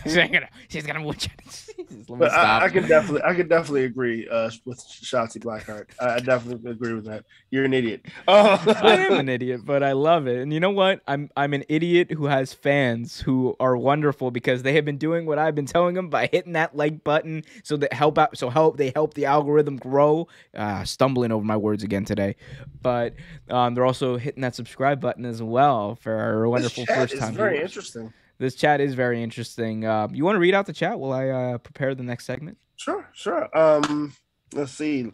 She's gonna, she's gonna. Jesus, let me But stop. I, I can definitely, I can definitely agree uh, with Shotzi Blackheart. I, I definitely agree with that. You're an idiot. Oh, I am an idiot, but I love it. And you know what? I'm I'm an idiot who has fans who are wonderful because they have been doing what I've been telling them by hitting that like button so that help out so help they help the algorithm grow. Uh, stumbling over my words again today, but um, they're also hitting that subscribe button as well for our wonderful this chat first is time. very viewers. interesting. This chat is very interesting. Uh, you want to read out the chat while I uh, prepare the next segment? Sure, sure. Um, let's see.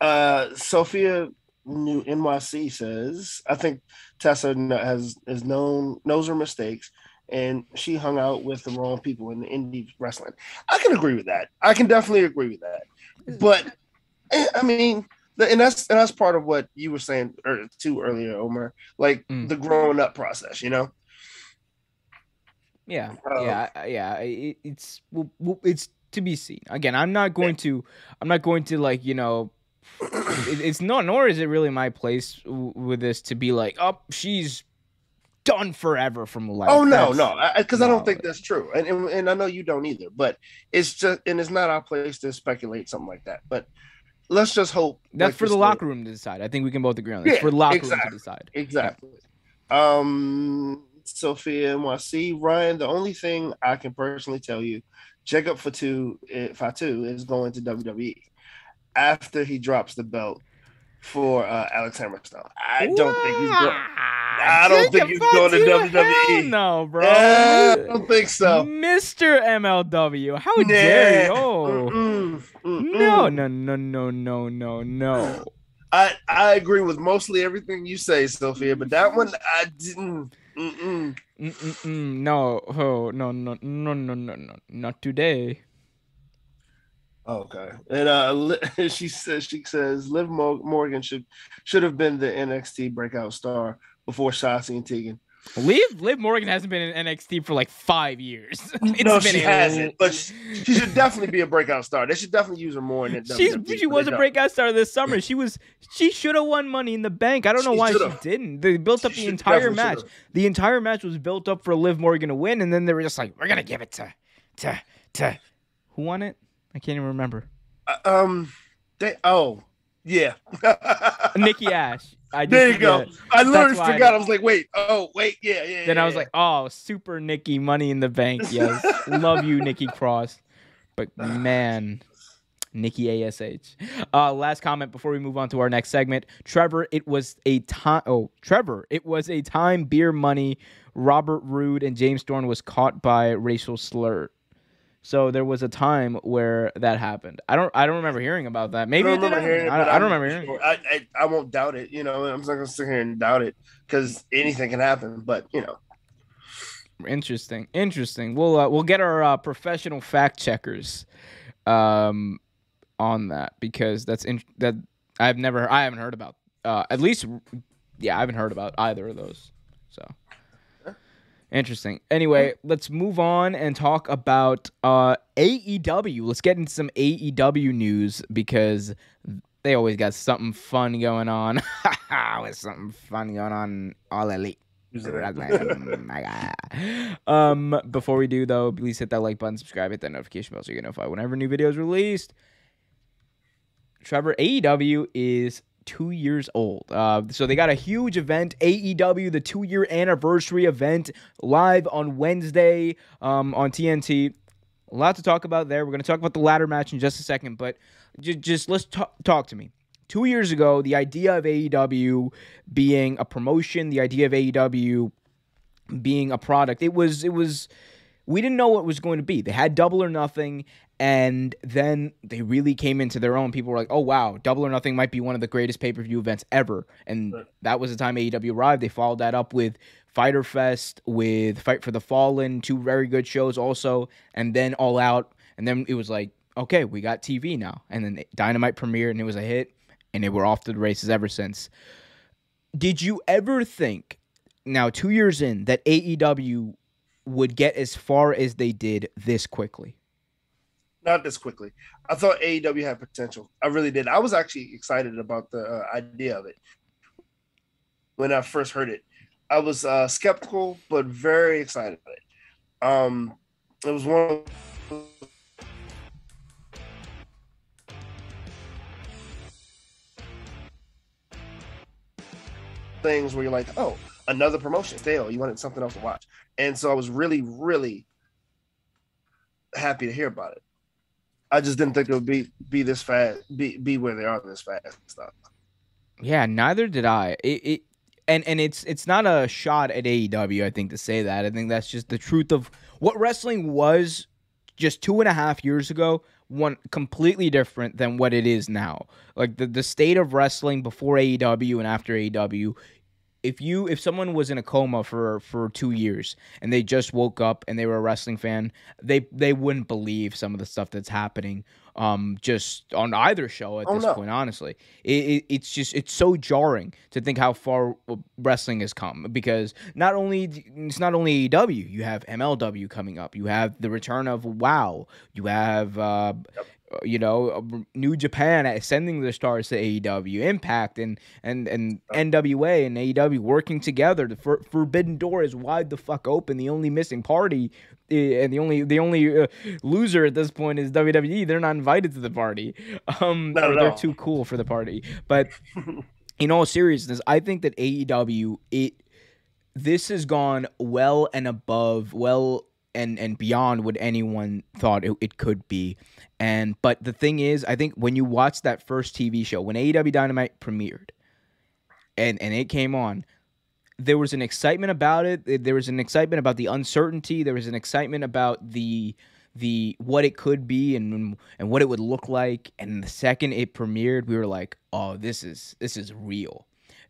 Uh, Sophia New NYC says, "I think Tessa kn- has is known knows her mistakes, and she hung out with the wrong people in the indie wrestling." I can agree with that. I can definitely agree with that. But eh, I mean, and that's and that's part of what you were saying er, too earlier, Omar. Like Mm. the growing up process, you know. Yeah, yeah, yeah. It, it's it's to be seen. Again, I'm not going to, I'm not going to like you know, it, it's not. Nor is it really my place w- with this to be like, oh, she's done forever from life. Oh no, That's- no, because I, no. don't think that's true, and, and and I know you don't either. But it's just, and it's not our place to speculate something like that. But let's just hope That's like for the locker room to decide. I think we can both agree on this. Yeah, for the locker room to decide. Exactly. Um, Sophia NYC, Ryan. The only thing I can personally tell you, Jacob Fatu Fatu is going to WWE after he drops the belt for uh, Alex Hammerstone. I don't think he's going. I don't think he's going to WWE. No, bro. Yeah, I don't think so. Mr. MLW, how dare you? Oh. Mm-mm, mm-mm. No, no, no, no, no, no, no. I I agree with mostly everything you say, Sophia, but that one I didn't. Mm-mm. Mm-mm-mm, no, oh, no, no, no, no, no, no, not today. Okay, and uh, she says she says Liv Morgan should should have been the NXT breakout star before Shotzi and Tegan. Liv, Liv Morgan hasn't been in NXT for like five years. It's no, been she hasn't, but she, she should definitely be a breakout star. They should definitely use her more in it. She's she was a breakout star this summer. She was she should have won Money in the Bank. I don't know She why should've. she didn't. They built up She the entire match. should've. The entire match was built up for Liv Morgan to win, and then they were just like, "We're gonna give it to to to who won it? I can't even remember. Um, they oh yeah. Nikki Ash. I just, there you go. I literally That's why I forgot. I, was like, wait, oh wait, yeah, yeah. Then yeah, I was yeah. like, oh, super Nikki, Money in the Bank. Yes, love you, Nikki Cross. But man, Nikki Ash. Uh, last comment before we move on to our next segment. Trevor, it was a time. Oh, Trevor, it was a time. Beer money. Robert Roode and James Storm was caught by racial slur. So there was a time where that happened. I don't I don't remember hearing about that. Maybe I don't remember hearing. I, I don't remember hearing. sure-. I, I I won't doubt it. You know, I'm not gonna sit here and doubt it because anything can happen. But you know, Interesting. Interesting. We'll uh, we'll get our uh, professional fact checkers um on that because that's in, that I've never I haven't heard about. Uh at least yeah, I haven't heard about either of those. Interesting. Anyway, let's move on and talk about uh AEW. Let's get into some AEW news because they always got something fun going on. With something fun going on all elite. um, before we do though, please hit that like button, subscribe, hit that notification bell so you get notified whenever new videos released. Trevor, AEW is two years old. Uh, so they got a huge event, AEW, the two year anniversary event, live on Wednesday um, on TNT. A lot to talk about there. We're going to talk about the ladder match in just a second, but just, just let's talk, talk to me. Two years ago, the idea of AEW being a promotion, the idea of AEW being a product, it was it was we didn't know what it was going to be. They had double or nothing, and then they really came into their own. People were like, "Oh wow, double or nothing might be one of the greatest pay per view events ever." And Right. that was the time AEW arrived. They followed that up with Fighter Fest, with Fight for the Fallen, two very good shows also, and then All Out. And then it was like, okay, we got TV now. And then Dynamite premiered, and it was a hit, and they were off to the races ever since. Did you ever think, now two years in, that AEW would get as far as they did this quickly? not this quickly. I thought AEW had potential. I really did. I was actually excited about the uh, idea of it when I first heard it. I was uh, skeptical, but very excited about it. Um, it was one of things where you're like, oh, another promotion. Dale, you wanted something else to watch. And so I was really, really happy to hear about it. I just didn't think it would be be this fast, be be where they are this fast. Stuff. Yeah, neither did I. It, it and and it's it's not a shot at AEW. I think to say that. I think that's just the truth of what wrestling was just two and a half years ago. One completely different than what it is now. Like the the state of wrestling before AEW and after AEW. If you if someone was in a coma for for two years and they just woke up and they were a wrestling fan, they they wouldn't believe some of the stuff that's happening. Um, just on either show at Oh, this no. point, honestly, it, it, it's just it's so jarring to think how far wrestling has come because not only it's not only AEW, you have MLW coming up, you have the return of WoW, you have uh, you know uh, New Japan sending their stars to AEW, Impact and and and NWA and AEW working together. The for, Forbidden Door is wide the fuck open. The only missing party eh, and the only the only uh, loser at this point is WWE. They're not invited to the party. Um, Not or at they're too cool for the party. But in all seriousness, I think that AEW it this has gone well and above, well and and beyond what anyone thought it, it could be. And but the thing is, I think when you watch that first TV show, when AEW Dynamite premiered, and and it came on, there was an excitement about it. There was an excitement about the uncertainty. There was an excitement about the the what it could be and and what it would look like. And the second it premiered, we were like, "Oh, this is this is real."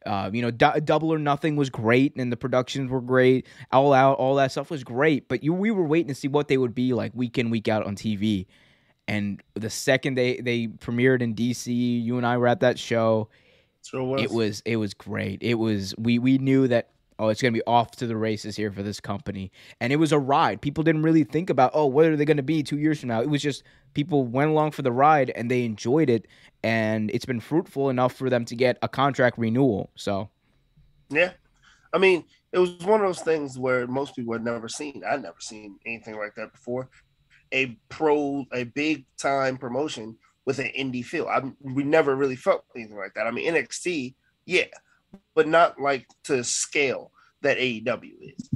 Uh, you know, Du- Double or Nothing was great, and the productions were great. All Out, all that stuff was great. But you, we were waiting to see what they would be like week in, week out on TV. And the second they they premiered in DC, you and I were at that show it was. it was it was great. It was we we knew that oh it's gonna be off to the races here for this company, and it was a ride. People didn't really think about oh what are they gonna be two years from now. It was just people went along for the ride and they enjoyed it, and it's been fruitful enough for them to get a contract renewal. So Yeah. I mean, it was one of those things where most people had never seen. I'd never seen anything like that before. A pro, a big time promotion with an indie feel. I we never really felt anything like that. I mean, NXT, yeah, but not like to scale that AEW is.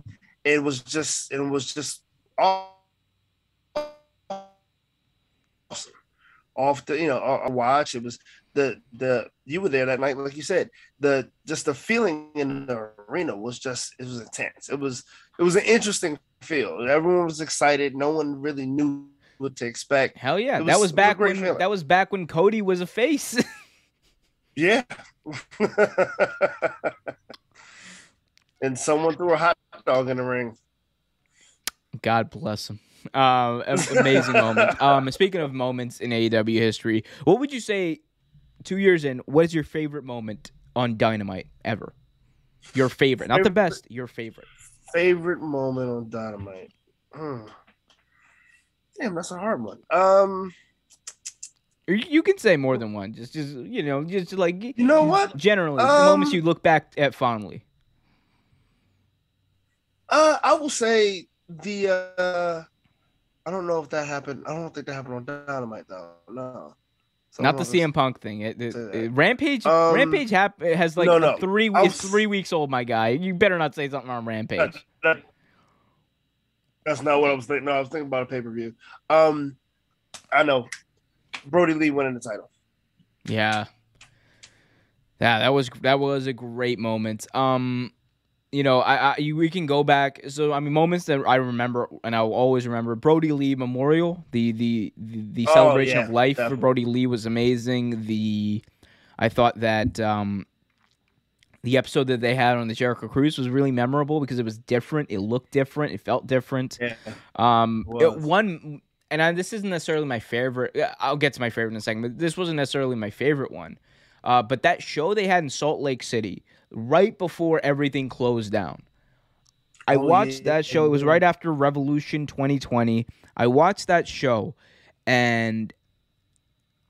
It was just, it was just awesome. Off the, you know, a watch. It was the the you were there that night, like you said. The just the feeling in the arena was just it was intense. It was it was an interesting feel. Everyone was excited. No one really knew what to expect. Hell yeah, It that was- was it was back when feeling. that was back when Cody was a face. Yeah. and someone threw a hot dog in the ring. God bless him. Um, amazing moment. Um, speaking of moments in AEW history, what would you say? Two years in, what is your favorite moment on Dynamite ever? Your favorite, not the best. Your favorite. Favorite moment on Dynamite. Hmm. Damn, that's a hard one. Um, Or You can say more than one. Just, just you know, just like you know what? generally the moments Um, you look back at fondly. Uh, I will say the. uh I don't know if that happened. I don't think that happened on Dynamite though. No. So Not the CM Punk thing. It, it- it- Rampage. Um, Rampage hap- has like no, no. three. I It's three weeks old, my guy. You better not say something on Rampage. That- that- that's not what I was thinking. No, I was thinking about a pay per view. Um, I know. Brodie Lee winning the title. Yeah. Yeah, that was that was a great moment. Um, you know, I, I you, we can go back. So I mean, moments that I remember and I'll always remember. Brodie Lee Memorial, the the the, the Oh, celebration yeah, of life for. Brodie Lee was amazing. The I thought that um the episode that they had on the Jericho Cruise was really memorable because it was different. It looked different. It felt different. Yeah. Um, it- one, and I, this isn't necessarily my favorite. I'll get to my favorite in a second, but this wasn't necessarily my favorite one. Uh, but that show they had in Salt Lake City right before everything closed down. I Oh, watched yeah, that show. It was right after Revolution 2020. I watched that show, and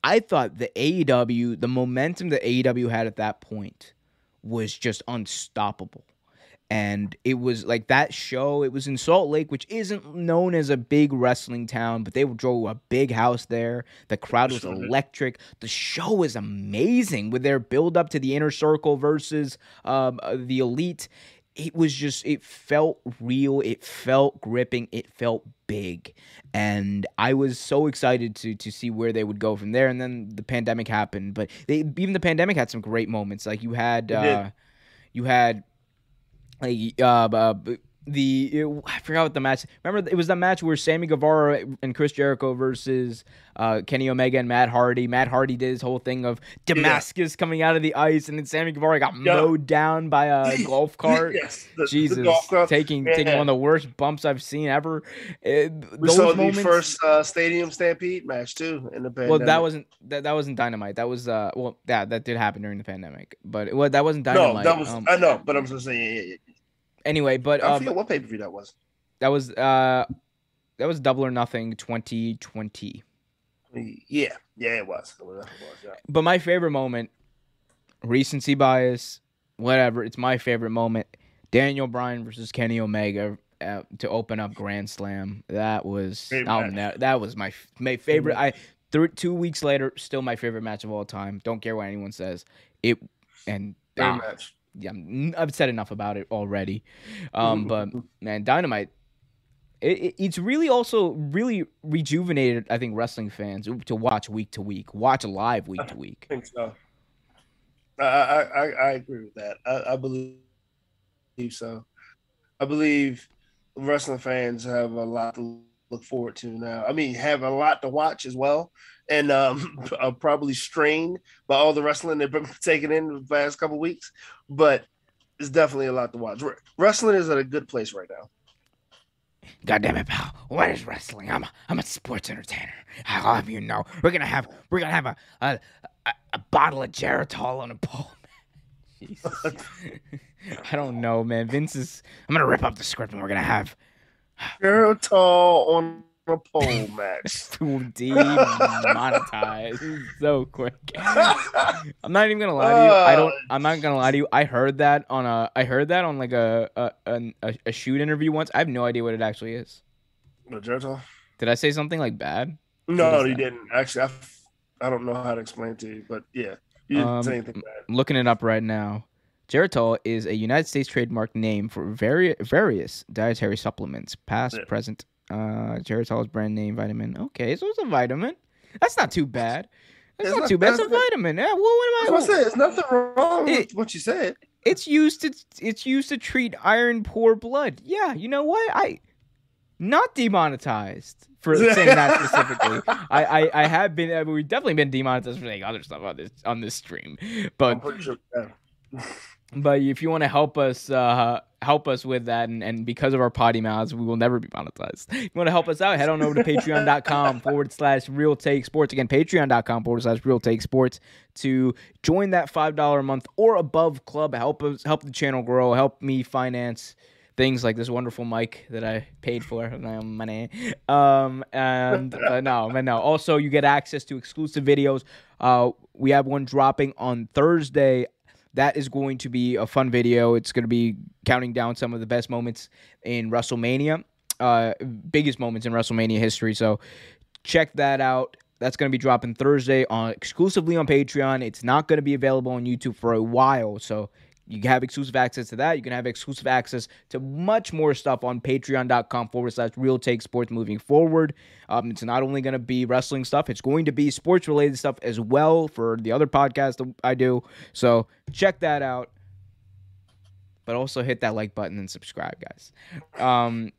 I thought the AEW, the momentum that AEW had at that point, was just unstoppable and it was like that show it was in salt lake which isn't known as a big wrestling town but they drove a big house there. The crowd was electric. The show was amazing with their build up to the inner circle versus um, uh, the elite. It was just it felt real it felt gripping it felt big. And i was so excited to to see where they would go from there and then the pandemic happened but they even the pandemic had some great moments like you had uh you had like uh, uh the it- I forgot what the match. Remember, it was the match where Sammy Guevara and Chris Jericho versus uh, Kenny Omega and Matt Hardy. Matt Hardy did his whole thing of Damascus coming out of the ice, and then Sammy Guevara got Yeah. mowed down by a golf cart. Yes. the- the Jesus, golf cart. taking taking one of the worst bumps I've seen ever. Uh, We those saw moments, the first uh, stadium stampede match too in the pandemic. well, that wasn't that, that wasn't dynamite. That was uh well yeah that did happen during the pandemic, but it, well, that wasn't Dynamite. no, that was um, I know, but I'm just saying. Anyway, but I uh, forget what pay per view that was. That was uh that was double or nothing 2020. Yeah, yeah, it was. It was, it was, yeah. But my favorite moment, recency bias, whatever, it's my favorite moment. Daniel Bryan versus Kenny Omega uh, to open up Grand Slam. That was ne- that was my my favorite. I th- two weeks later, still my favorite match of all time. Don't care what anyone says. It and ah, match. Yeah, I'm- I've said enough about it already. Um, but man, Dynamite. It, it- it's really also really rejuvenated, I think, wrestling fans to watch week to week, watch live week to week. I think so. I I, I, I agree with that. I, I believe so. I believe wrestling fans have a lot to look forward to now. I mean, have a lot to watch as well, and um, are probably strained by all the wrestling they've been taking in the past couple weeks. But it's definitely a lot to watch. Wrestling is at a good place right now. God damn it, pal! What is wrestling? I'm a, I'm a sports entertainer. I'll have you know, we're gonna have we're gonna have a a, a, a bottle of Geritol on a pole. Jesus. I don't know, man. Vince is. I'm gonna rip up the script and we're gonna have Geritol on a pole match. to demonetize so quick. I'm not even gonna lie to you. I don't. I'm not gonna lie to you. I heard that on a. I heard that on like a a, a, a shoot interview once. I have no idea what it actually is. No, Geritol? Did I say something like bad? No, is you didn't. Actually, I, f- I don't know how to explain it to you, but yeah, you didn't Um, say anything bad. I'm looking it up right now. Geritol is a United States trademark name for vari- various dietary supplements, past, Yeah. present. Uh, Geritol is brand name vitamin. Okay, so it's a vitamin. That's not too bad. That's It's not, not- too bad. It's a vitamin. Yeah, well, what am That's what I I? said. There's nothing wrong It- with what you said. It's used to it's used to treat iron poor blood. Yeah, you know what? I not demonetized for saying that specifically. I, I, I have been. I mean, we've definitely been demonetized for saying other stuff on this on this stream, but sure. Yeah. but if you want to help us uh, help us with that and, and because of our potty mouths we will never be monetized if you want to help us out head on over to patreon.com forward slash real take sports again patreon.com forward slash real take sports to join that five dollar a month or above club help us help the channel grow help me finance things like this wonderful mic that I paid for my money. Um, and uh, no, but no. Also, you get access to exclusive videos. Uh, we have one dropping on Thursday that is going to be a fun video. It's going to be counting down some of the best moments in WrestleMania, uh, biggest moments in WrestleMania history. So check that out. That's going to be dropping Thursday on exclusively on Patreon. It's not going to be available on YouTube for a while. So you can have exclusive access to that. You can have exclusive access to much more stuff on patreon.com forward slash real take sports moving forward. Um, it's not only going to be wrestling stuff, it's going to be sports related stuff as well for the other podcast I do. So check that out. But also hit that like button and subscribe, guys. Um,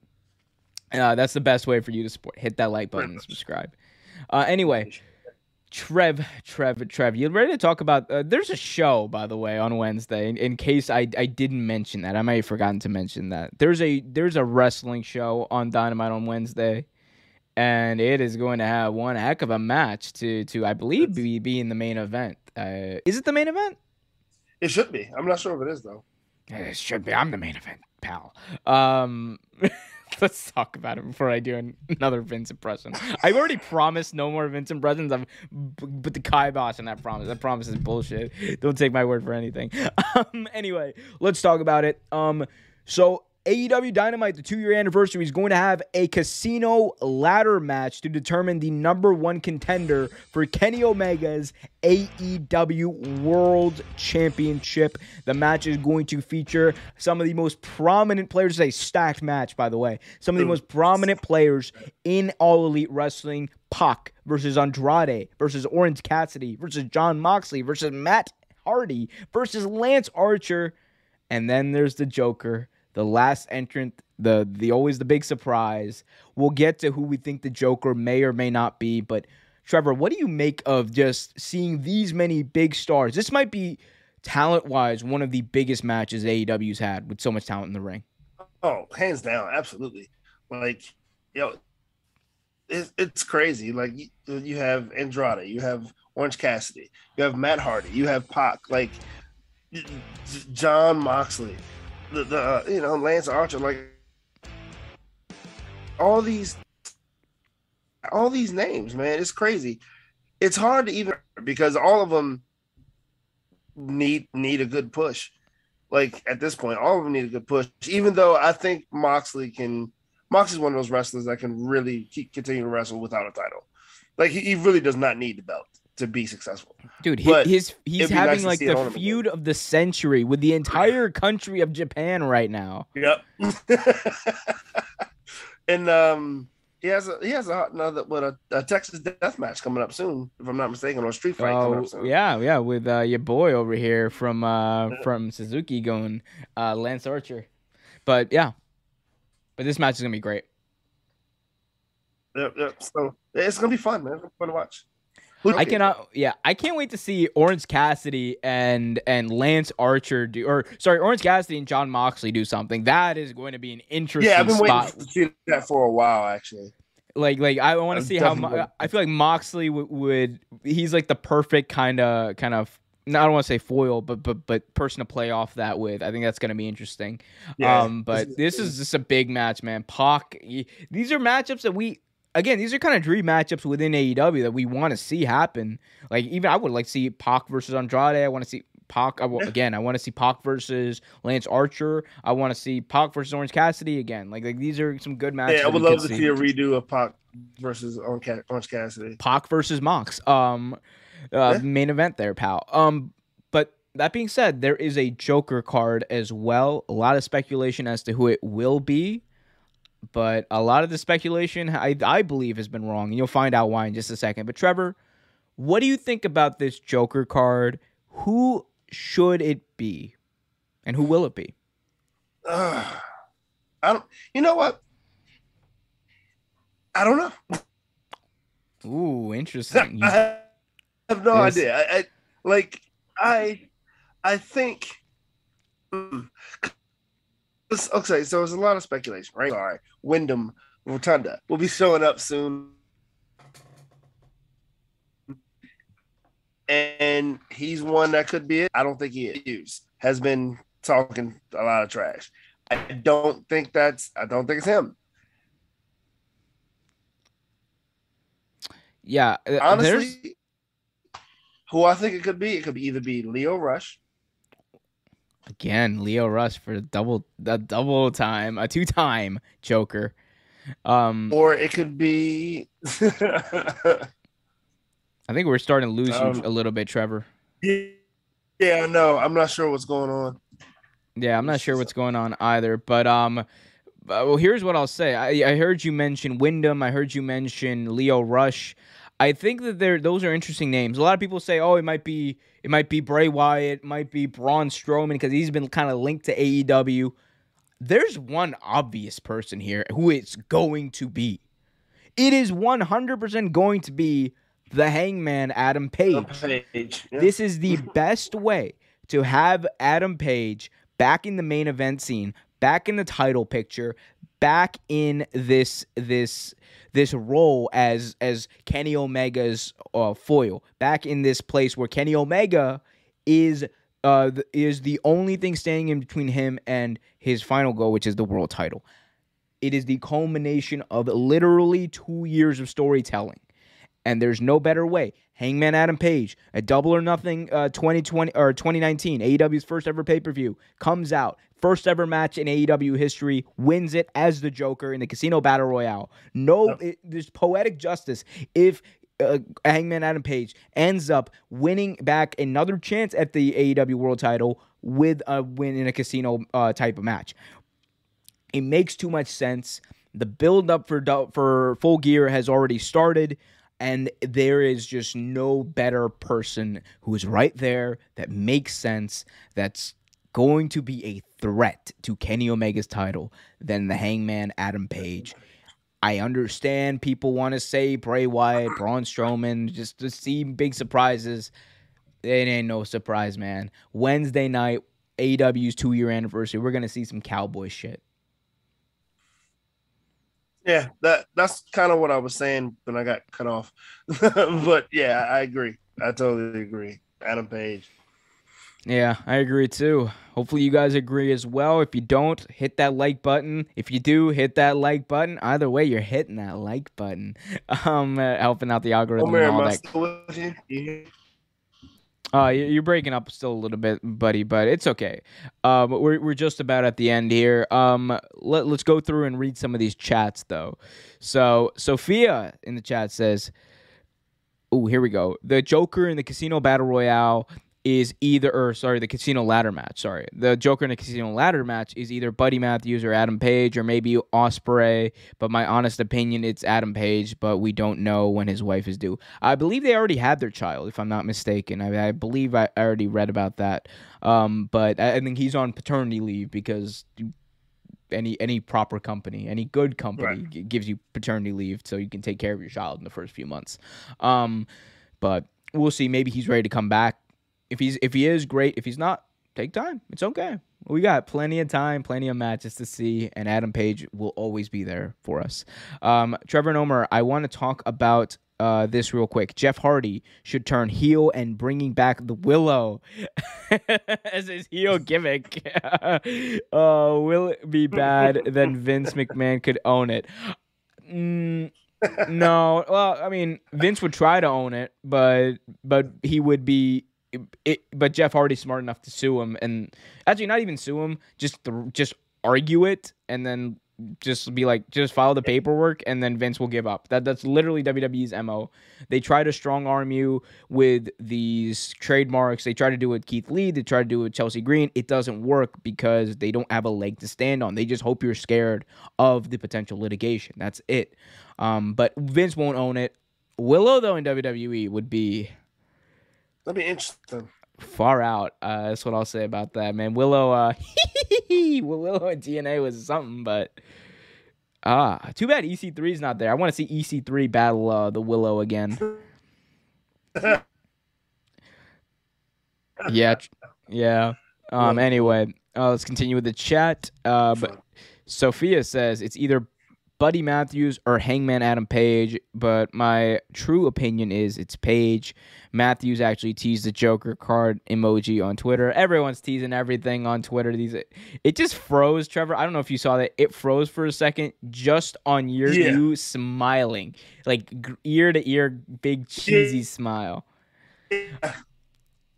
uh, that's the best way for you to support. Hit that like button and subscribe. Uh, anyway. Trev, Trev, Trev, you ready to talk about? Uh, there's a show, by the way, on Wednesday. In, in, case I, I didn't mention that, I might have forgotten to mention that. There's a there's a wrestling show on Dynamite on Wednesday, and it is going to have one heck of a match to to I believe be be in the main event. Uh, is it the main event? It should be. I'm not sure if it is though. It should be. I'm the main event, pal. Um. let's talk about it before I do another Vince impression. I've already promised no more Vince impressions. I've put the kibosh on that promise. That promise is bullshit. Don't take my word for anything. Um, anyway, let's talk about it. Um, so AEW Dynamite, the two year anniversary, is going to have a casino ladder match to determine the number one contender for Kenny Omega's AEW World Championship. The match is going to feature some of the most prominent players. It's a stacked match, by the way. Some of the most prominent players in All Elite Wrestling Pac versus Andrade versus Orange Cassidy versus Jon Moxley versus Matt Hardy versus Lance Archer. And then there's the Joker the last entrant, the the always the big surprise. We'll get to who we think the Joker may or may not be, but Trevor, what do you make of just seeing these many big stars? This might be talent wise one of the biggest matches AEW's had with so much talent in the ring. Oh, hands down, absolutely. Like, yo, it's, it's crazy. Like you, you have Andrade, you have Orange Cassidy, you have Matt Hardy, you have Pac, like Jon Moxley the, the you know Lance Archer, like all these all these names, man, it's crazy. It's hard to even because all of them need need a good push. Like at this point, all of them need a good push. Even though I think Moxley can, Moxley's one of those wrestlers that can really keep, continue to wrestle without a title. Like he, he really does not need the belt to be successful. Dude, he, his he's having nice like the feud of the century with the entire country of Japan right now. Yep. and um he has a he has a another what a, a, Texas death match coming up soon, if I'm not mistaken, or Street Fight oh, Yeah, yeah, with uh, your boy over here from uh from Suzuki-gun uh Lance Archer. But yeah. But this match is gonna be great. Yep, yep. So it's gonna be fun, man. Fun to watch. I cannot. Yeah, I can't wait to see Orange Cassidy and and Lance Archer do, or sorry, Orange Cassidy and John Moxley do something. That is going to be an interesting. Yeah, I've been spot. waiting to see that for a while, actually. Like, like I want to see how I feel like Moxley would, would. He's like the perfect kind of kind of. I don't want to say foil, but but but person to play off that with. I think that's going to be interesting. Yeah, um, but this is just a big match, man. Pac. These are matchups that we again, these are kind of dream matchups within AEW that we want to see happen. Like even I would like to see Pac versus Andrade. I want to see Pac again. I want to see Pac versus Lance Archer. I want to see Pac versus Orange Cassidy again. Like like these are some good matches. Yeah, I would love to see. see a redo of Pac versus Orange Cassidy. Pac versus Mox. Um, uh, yeah. main event there, pal. Um, but that being said, there is a Joker card as well. A lot of speculation as to who it will be but a lot of the speculation I, I believe has been wrong, and you'll find out why in just a second. But Trevor, what do you think about this Joker card? Who should it be, and who will it be? Uh, I don't. You know what? I don't know. Ooh, interesting. You- I have no Yes. idea. I, I like I I think mm, 'cause- okay, so there's a lot of speculation, right? Sorry. Windham Rotunda will be showing up soon. And he's one that could be it. I don't think he is. Has been talking a lot of trash. I don't think that's I don't think it's him. yeah, uh, there's Honestly, who I think it could be, it could either be Lio Rush again Lio Rush for the double the double time, a two time Joker. Um, or it could be I think we're starting to lose you Um, a little bit, Trevor. yeah no i'm not sure what's going on Yeah, I'm not sure what's going on either, but um, uh, well, here's what I'll say. I, I heard you mention Windham. I heard you mention Lio Rush. I think that they're those are interesting names. A lot of people say, oh, it might be it might be Bray Wyatt, it might be Braun Strowman because he's been kind of linked to AEW. There's one obvious person here who it's going to be. It is 100% going to be the Hangman Adam Page. page yeah. This is the best way to have Adam Page back in the main event scene, back in the title picture, back in this this this role as as Kenny Omega's uh, foil, back in this place where Kenny Omega is uh is the only thing standing in between him and his final goal, which is the world title. It is the culmination of literally two years of storytelling and there's no better way. Hangman Adam Page, a double or nothing uh, 2020 or 2019 AEW's first ever pay per view comes out, first ever match in AEW history, wins it as the Joker in the Casino Battle Royale. No, it, there's poetic justice if. Uh, Hangman Adam Page ends up winning back another chance at the AEW World Title with a win in a casino uh, type of match. It makes too much sense. The build up for for full gear has already started and there is just no better person who is right there that makes sense that's going to be a threat to Kenny Omega's title than the Hangman Adam Page. I understand people want to say Bray Wyatt, Braun Strowman, just to see big surprises. It ain't no surprise, man. Wednesday night, AEW's two year anniversary, we're gonna see some cowboy shit. Yeah that that's kind of what i was saying when i got cut off but yeah i agree i totally agree adam page Yeah, I agree too. Hopefully, you guys agree as well. If you don't, hit that like button. If you do, hit that like button. Either way, you're hitting that like button. Um, uh, helping out the algorithm and all that. still with you? You- Uh, you- you're breaking up still a little bit, buddy, but it's okay. Um, we're we're just about at the end here. Um, let let's go through and read some of these chats though. So Sophia in the chat says, "Oh, here we go. The Joker in the Casino Battle Royale." Is either, or sorry, the casino ladder match. Sorry, the Joker in the casino ladder match is either Buddy Matthews or Adam Page or maybe Ospreay. But my honest opinion, it's Adam Page. But we don't know when his wife is due. I believe they already had their child, if I'm not mistaken. I, I believe I already read about that. Um, but I, I think he's on paternity leave because any any proper company, any good company, Right. g- gives you paternity leave so you can take care of your child in the first few months. Um, but we'll see. Maybe he's ready to come back. If he's if he is great, if he's not, take time. It's okay. We got plenty of time, plenty of matches to see, and Adam Page will always be there for us. Um, Trevor and Omer, I want to talk about uh, this real quick. Jeff Hardy should turn heel and bringing back the Willow as his heel gimmick. uh, will it be bad? then Vince McMahon could own it. Mm, no, well, I mean, Vince would try to own it, but but he would be. It, but Jeff Hardy's smart enough to sue him, and actually not even sue him, just th- just argue it, and then just be like, just file the paperwork, and then Vince will give up. That that's literally WWE's mo. They try to strong arm you with these trademarks. They try to do it with Keith Lee. They try to do it with Chelsea Green. It doesn't work because they don't have a leg to stand on. They just hope you're scared of the potential litigation. That's it. Um, but Vince won't own it. Willow though in WWE would be That'd be interesting. far out. Uh, that's what I'll say about that, man. Willow, uh, Willow and TNA was something, but Ah, too bad EC3 is not there. I want to see EC3 battle uh, the Willow again. yeah, yeah. Um. Anyway, uh, let's continue with the chat. Uh, but Sophia says it's either Buddy Matthews or Hangman Adam Page, but my true opinion is it's Page. Matthews actually teased the Joker card emoji on Twitter. Everyone's teasing everything on Twitter. These it just froze, Trevor. I don't know if you saw that. It froze for a second just on your Yeah. you smiling, like ear to ear, big cheesy smile.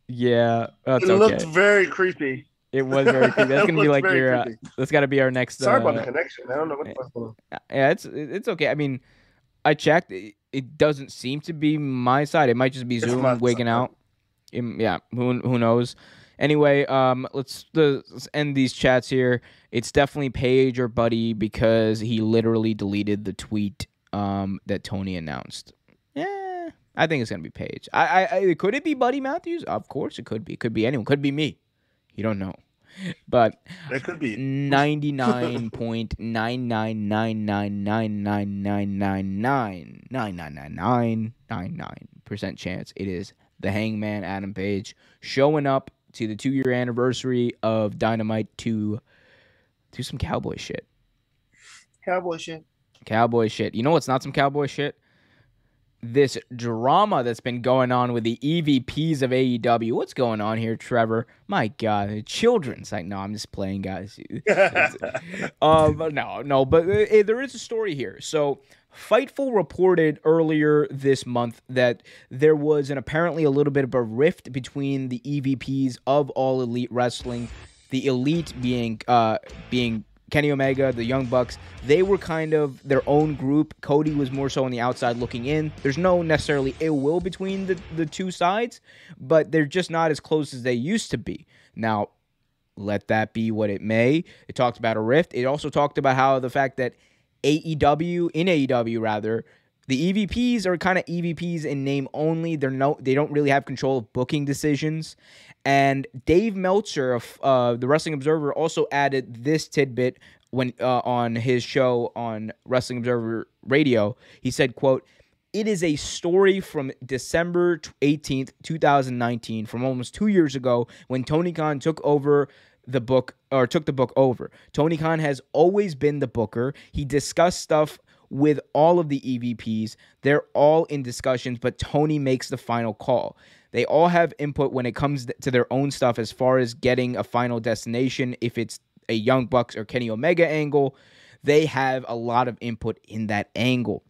Yeah, that's it okay. looked very creepy. It was very creepy. That's gonna be like your. Uh, that's got to be our next. Sorry uh, about the connection. I don't know what the fuck's going on. yeah, it's it's okay. I mean, I checked. It, it doesn't seem to be my side. It might just be Zoom side. out. Um, yeah, who who knows? Anyway, um, let's, let's end these chats here. It's definitely Page or Buddy because he literally deleted the tweet um that Tony announced. Yeah, I think it's gonna be Page. I, I, I could it be Buddy Matthews? Of course it could be. It could be anyone. Could be me. You don't know. But there could be 99.9999999999999% chance it is the Hangman Adam Page showing up to the 2-year anniversary of Dynamite to do some cowboy shit. Cowboy shit. Cowboy shit. You know what's not some cowboy shit? This drama that's been going on with the EVPs of AEW. What's going on here, Trevor? My God, children's like, no, I'm just playing, guys. um, no, no, but uh, there is a story here. So, Fightful reported earlier this month that there was an apparently a little bit of a rift between the EVPs of All Elite Wrestling, the Elite being uh being Kenny Omega, the Young Bucks. They were kind of their own group. Cody was more so on the outside looking in. There's no necessarily ill will between the the two sides, but they're just not as close as they used to be. Now, let that be what it may. It talked about a rift. It also talked about how the fact that AEW in AEW rather the EVPs are kind of EVPs in name only. They're no they don't really have control of booking decisions. And Dave Meltzer of uh, the Wrestling Observer also added this tidbit when uh, on his show on Wrestling Observer Radio. He said, "quote It is a story from December 18th, 2019, from almost two years ago when Tony Khan took over the book or took the book over. Tony Khan has always been the booker. He discussed stuff with all of the EVPs. They're all in discussions, but Tony makes the final call. They all have input when it comes to their own stuff as far as getting a final destination. If it's a Young Bucks or Kenny Omega angle, they have a lot of input in that angle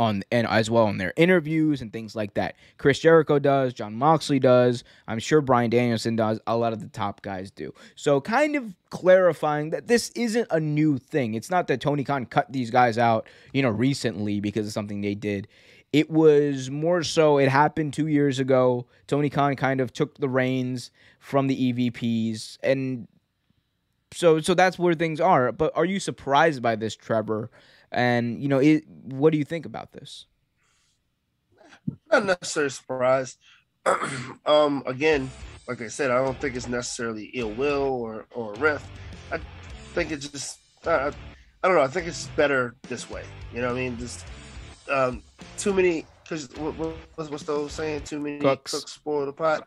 on and as well in their interviews and things like that. Chris Jericho does, Jon Moxley does, I'm sure Bryan Danielson does, a lot of the top guys do. So kind of clarifying that this isn't a new thing. It's not that Tony Khan cut these guys out, you know, recently because of something they did. It was more so it happened 2 years ago. Tony Khan kind of took the reins from the EVPs and so so that's where things are. But are you surprised by this, Trevor? And you know, it, what do you think about this? Not necessarily surprised. um, again, like I said, I don't think it's necessarily ill will or or rift. I think it's just uh, I don't know. I think it's better this way. You know what I mean? Just um, too many because what, what, what's the old saying? Too many Cooks. cooks, spoil the pot.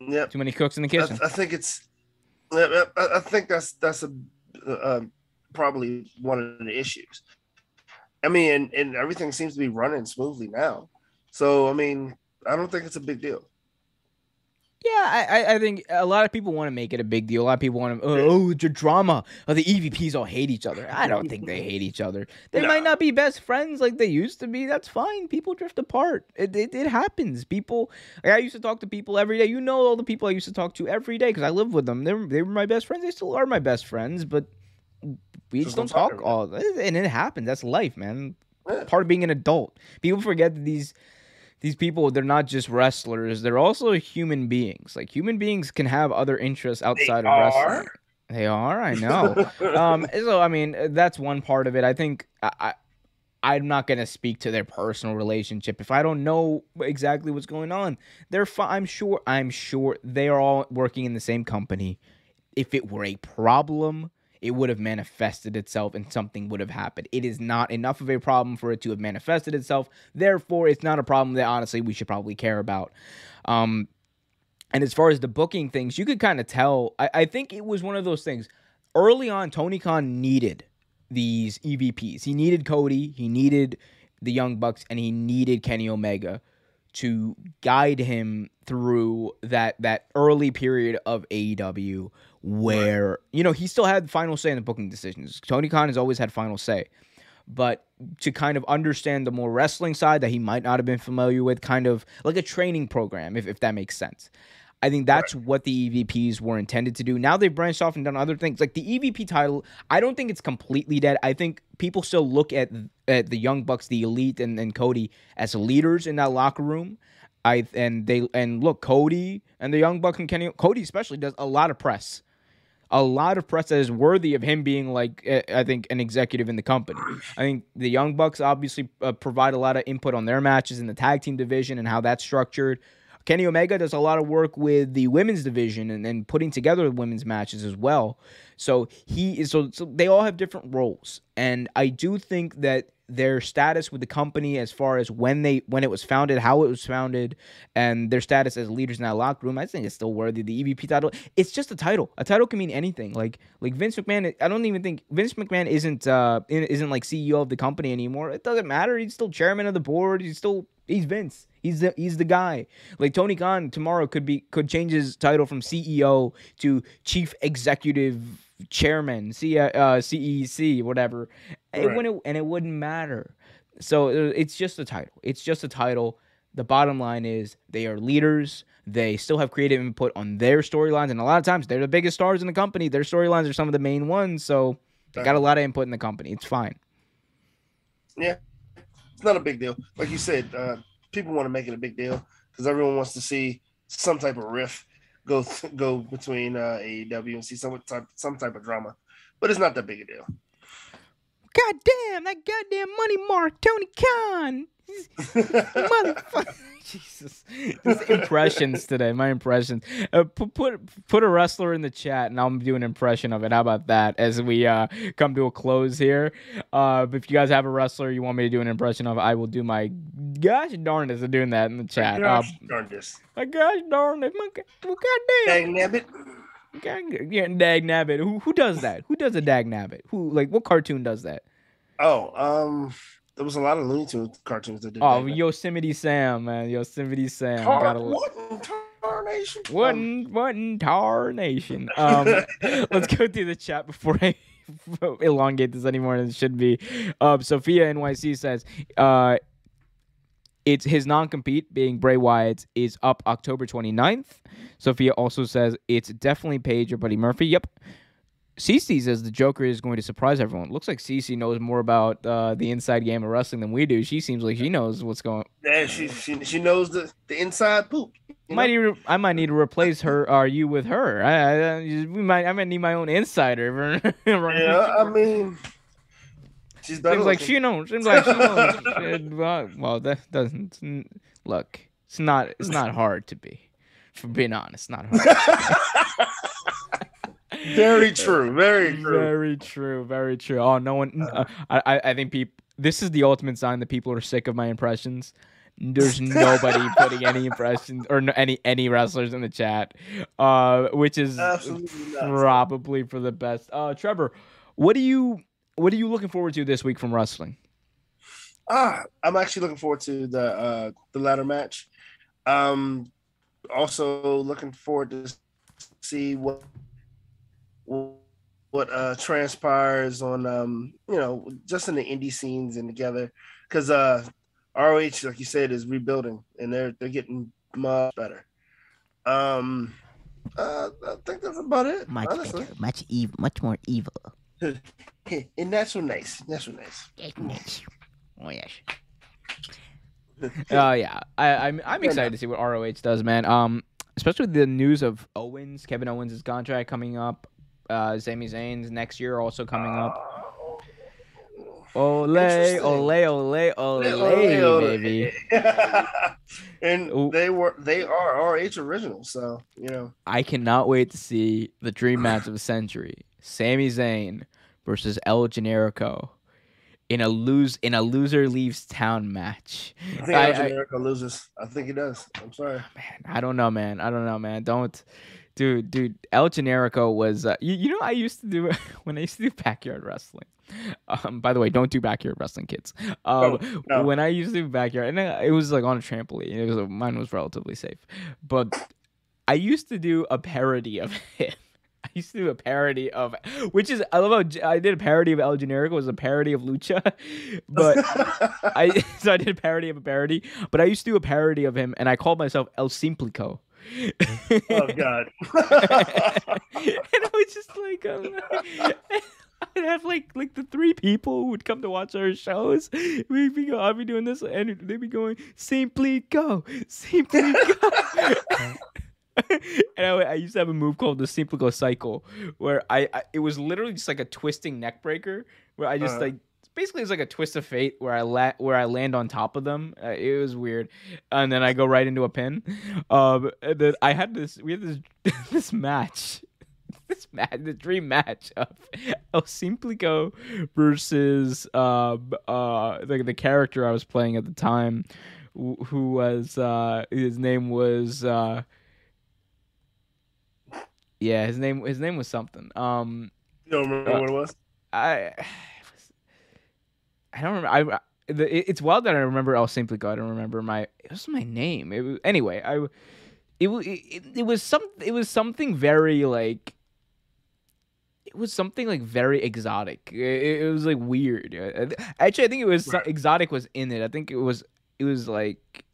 Yep. Too many cooks in the kitchen. I think it's. I, I I think that's that's a uh, probably one of the issues. I mean, and, and everything seems to be running smoothly now. So I mean, I don't think it's a big deal. Yeah, I, I- think a lot of people want to make it a big deal. A lot of people want to, oh, it's a drama. Oh, the EVPs all hate each other. I don't think they hate each other. They might not be best friends like they used to be. That's fine. People drift apart. It, it, it happens. People, like, I used to talk to people every day. You know, all the people I used to talk to every day because I lived with them. They were, they were my best friends. They still are my best friends, but we just Just don't talk all. And it happens. That's life, man. Yeah. Part of being an adult. People forget that these these people they're not just wrestlers they're also human beings like human beings can have other interests outside of wrestling they are i know um so i mean that's one part of it i think i, I i'm not going to speak to their personal relationship if i don't know exactly what's going on they're fi- i'm sure i'm sure they are all working in the same company if it were a problem it would have manifested itself and something would have happened. It is not enough of a problem for it to have manifested itself. Therefore, it's not a problem that honestly we should probably care about. Um, and as far as the booking things, you could kind of tell. I, I think it was one of those things. Early on, Tony Khan needed these EVPs. He needed Cody, he needed the Young Bucks, and he needed Kenny Omega to guide him through that that early period of AEW where right. you know he still had final say in the booking decisions. Tony Khan has always had final say. But to kind of understand the more wrestling side that he might not have been familiar with, kind of like a training program, if, if that makes sense. I think that's right. what the EVPs were intended to do. Now they've branched off and done other things. Like the EVP title, I don't think it's completely dead. I think people still look at at the Young Bucks, the Elite, and, and Cody as leaders in that locker room. I and they and look, Cody and the Young Bucks and Kenny, Cody especially does a lot of press, a lot of press that is worthy of him being like I think an executive in the company. I think the Young Bucks obviously uh, provide a lot of input on their matches in the tag team division and how that's structured. Kenny Omega does a lot of work with the women's division and, and putting together the women's matches as well. So he is so, so they all have different roles. And I do think that their status with the company as far as when they when it was founded, how it was founded, and their status as leaders in that locker room, I think it's still worthy. The EVP title, it's just a title. A title can mean anything. Like like Vince McMahon, I don't even think Vince McMahon isn't uh isn't like CEO of the company anymore. It doesn't matter. He's still chairman of the board. He's still he's Vince. He's the he's the guy. Like Tony Khan tomorrow could be could change his title from CEO to Chief Executive Chairman, C uh, CEC, whatever. Right. It wouldn't and it wouldn't matter. So uh, it's just a title. It's just a title. The bottom line is they are leaders. They still have creative input on their storylines, and a lot of times they're the biggest stars in the company. Their storylines are some of the main ones, so they got a lot of input in the company. It's fine. Yeah, it's not a big deal. Like you said, uh, people want to make it a big deal because everyone wants to see some type of riff go go between uh, AEW and see some type some type of drama, but it's not that big a deal. God damn that goddamn money mark, Tony Khan. Motherfucker. Jesus. Just impressions today. My impressions. Uh, put, put put a wrestler in the chat and I'll do an impression of it. How about that as we uh, come to a close here? Uh, if you guys have a wrestler you want me to do an impression of, I will do my gosh darndest of doing that in the chat. Gosh uh, darndest. My gosh darn it. My, well, goddamn. Dag nabbit. Yeah, dag nabbit. Who, who does that? Who does a dag nabbit? Who, like, what cartoon does that? Oh, um, there was a lot of Looney Tunes cartoons that did. Oh, that. Yosemite Sam, man, Yosemite Sam. Tar- Gotta what tarnation? What what tarnation? Um, let's go through the chat before I elongate this any more than it should be. Um, Sophia NYC says, uh, it's his non-compete being Bray Wyatt is up October 29th. Sophia also says it's definitely Page or Buddy Murphy. Yep. Cece says the Joker is going to surprise everyone. Looks like Cece knows more about uh, the inside game of wrestling than we do. She seems like she knows what's going. Yeah, she she, she knows the, the inside poop. Might need, I might need to replace her. Are you with her? I, I, we might. I might need my own insider. yeah, I mean, she's better. Seems like she knows. Seems like she knows. well, that doesn't look. It's not. It's not hard to be. For being honest, not hard. very true. Very true. Very true. Very true. Oh, no one. Uh, I I think people. This is the ultimate sign that people are sick of my impressions. There's nobody putting any impressions or no, any any wrestlers in the chat, uh, which is Absolutely probably for the best. Uh, Trevor, what do you what are you looking forward to this week from wrestling? Ah, I'm actually looking forward to the uh, the ladder match. Um, also looking forward to see what what uh transpires on um you know just in the indie scenes and together because uh ROH like you said is rebuilding and they're they're getting much better. Um, uh, I think that's about it. Much honestly. better, much evil, much more evil. and that's so nice. That's so nice. That's nice. Oh yes. Oh uh, yeah, I, I'm I'm excited to see what ROH does, man. Um, especially the news of Owens, Kevin Owens' contract coming up uh, Sami Zayn's next year also coming up. Ole, ole, ole, ole, ole, baby. and Ooh. they were they are RH original, so you know. I cannot wait to see the dream match of the century. Sami Zayn versus El Generico in a lose in a loser leaves town match. I think I- El I- Generico loses. I think he does. I'm sorry. Man, I don't know, man. I don't know, man. Don't, dude, dude. El Generico was, uh, you, you know, I used to do when I used to do backyard wrestling. Um, by the way, don't do backyard wrestling, kids. Um, Oh, no. when I used to do backyard, and uh, it was like on a trampoline. It was mine was relatively safe, but I used to do a parody of him. I used to do a parody of, which is I love how I did a parody of El Generico. It was a parody of Lucha, but I so I did a parody of a parody, but I used to do a parody of him, and I called myself El Simplico. oh God. and I was just like, um, I'd have like like the three people who would come to watch our shows. We'd be go, I'd be doing this, and they'd be going, "Simply go, simply go." and I, I used to have a move called the Simply Cycle, where I, I it was literally just like a twisting neck breaker, where I just Uh-huh. like basically it's like a twist of fate where I la- where I land on top of them. Uh, it was weird, and then I go right into a pin. Um, and then I had this we had this this match, this match, the dream match of El Simplico versus um uh the the character I was playing at the time, who was uh his name was uh yeah his name his name was something um You don't remember Uh, what it was? I I don't remember. I, the, it- it's wild that I remember El Simplico. I don't remember my. It was my name. It was anyway. I it it, it, was some. It was something very like. It was something like very exotic. It, it was like weird. Actually, I think it was Right. exotic was in it. I think it was. It was like.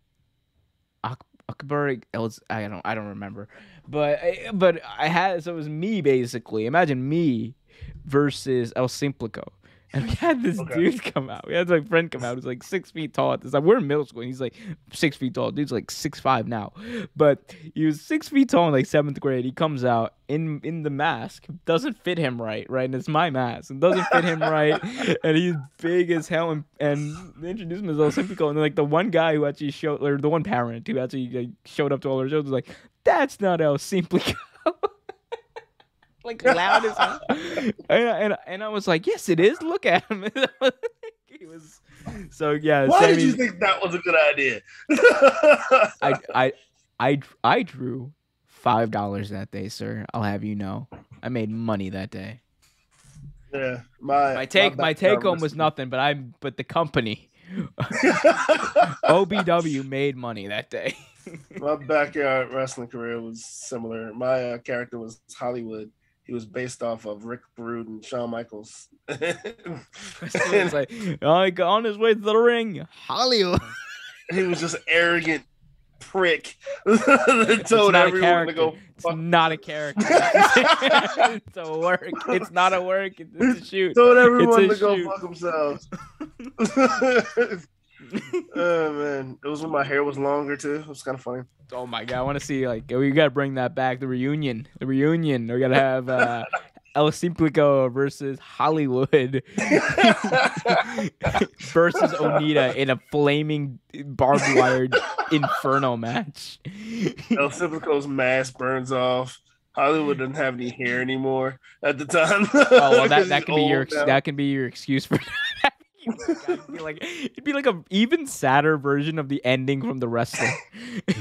Akbar El. I don't. I don't remember. But but I had so it was me basically. Imagine me versus El Simplico. And we had this Okay. dude come out. We had my friend come out who's like six feet tall at this time. We're in middle school and he's like six feet tall. Dude's like six five now. But he was six feet tall in like seventh grade. He comes out in in the mask. Doesn't fit him right, right? And it's my mask. It doesn't fit him right. And he's big as hell. And, and they introduced him as El Simplico. And like the one guy who actually showed or the one parent who actually like, showed up to all our shows was like, That's not El Simplico. like loud as hell. and, and and I was like, yes, it is. Look at him. he was so yeah. Why did you think that was a good idea? I I I I drew five dollars that day, sir. I'll have you know, I made money that day. yeah, my My take my take home was wrestling- nothing, but I but the company OBW made money that day. my backyard wrestling career was similar. My uh, character was Hollywood. He was based off of Rick Rude and Shawn Michaels. it's like oh, got on his way to the ring, Hollywood. he was just arrogant prick that told not a everyone to go It's not a character. it's a work. It's not a work. It's, a shoot. Told everyone to go shoot. fuck themselves. oh man, it was when my hair was longer too. It was kind of funny. Oh my god, I want to see like we gotta bring that back. The reunion, the reunion. We gotta have uh, El Simplico versus Hollywood versus Onita in a flaming barbed wire inferno match. El Simplico's mask burns off. Hollywood doesn't have any hair anymore at the time. Oh well, that that can be your now. that can be your excuse for. it'd be like it'd be like a even sadder version of the ending from the wrestler.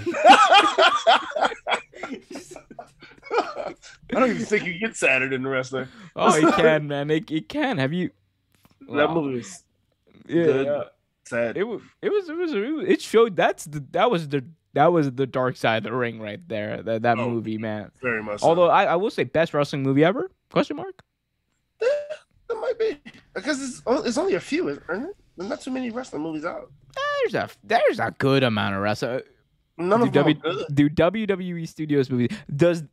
I don't even think you get sadder than the wrestler. oh, it can, man. It, it can. Have you? That Wow. movie was Yeah, good. yeah. sad. It was. It was. It was. It, showed. That's the. That was the. That was the dark side of the ring right there. That that Oh, movie, man. Very much. so. Although I, I will say best wrestling movie ever? Question mark. It might be because it's it's only a few, isn't it? There's not too many wrestling movies out. There's a there's a good amount of wrestling. None do, of them w, do WWE Studios movies does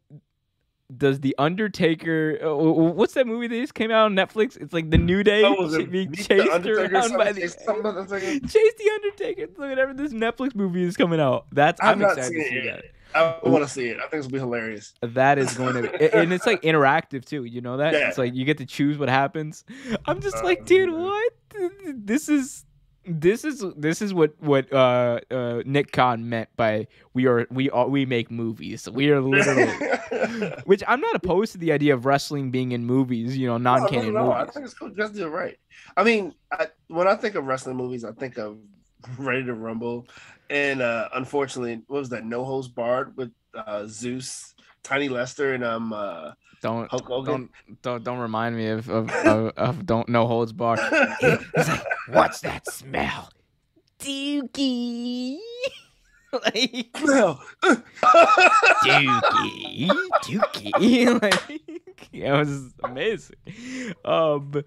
does the Undertaker? Uh, what's that movie that just came out on Netflix? It's like the New Day Oh, was ch- it being chased around by the Chase the Undertaker? chase the Undertaker. This Netflix movie is coming out, that's I'm not excited to see it that. I want to see it. I think it'll be hilarious. That is going to, be, and it's like interactive too. You know that? Yeah. It's like you get to choose what happens. I'm just Oh, like, dude, what? This is this is this is what what uh, uh, Nick Khan meant by we are we are we make movies. We are literally. Which I'm not opposed to the idea of wrestling being in movies. You know, non-canon no, no, no. I think it's cool. Just do it right. I mean, I, when I think of wrestling movies, I think of Ready to Rumble, and uh, unfortunately, what was that? No Holds Barred with uh, Zeus, Tiny Lister, and um uh, Don't Hulk Hogan. don't don't don't remind me of of, of, of don't no holds bar. He's like, what's that smell? Dookie. like, no. Dookie. Dookie. like, it was amazing. Um, but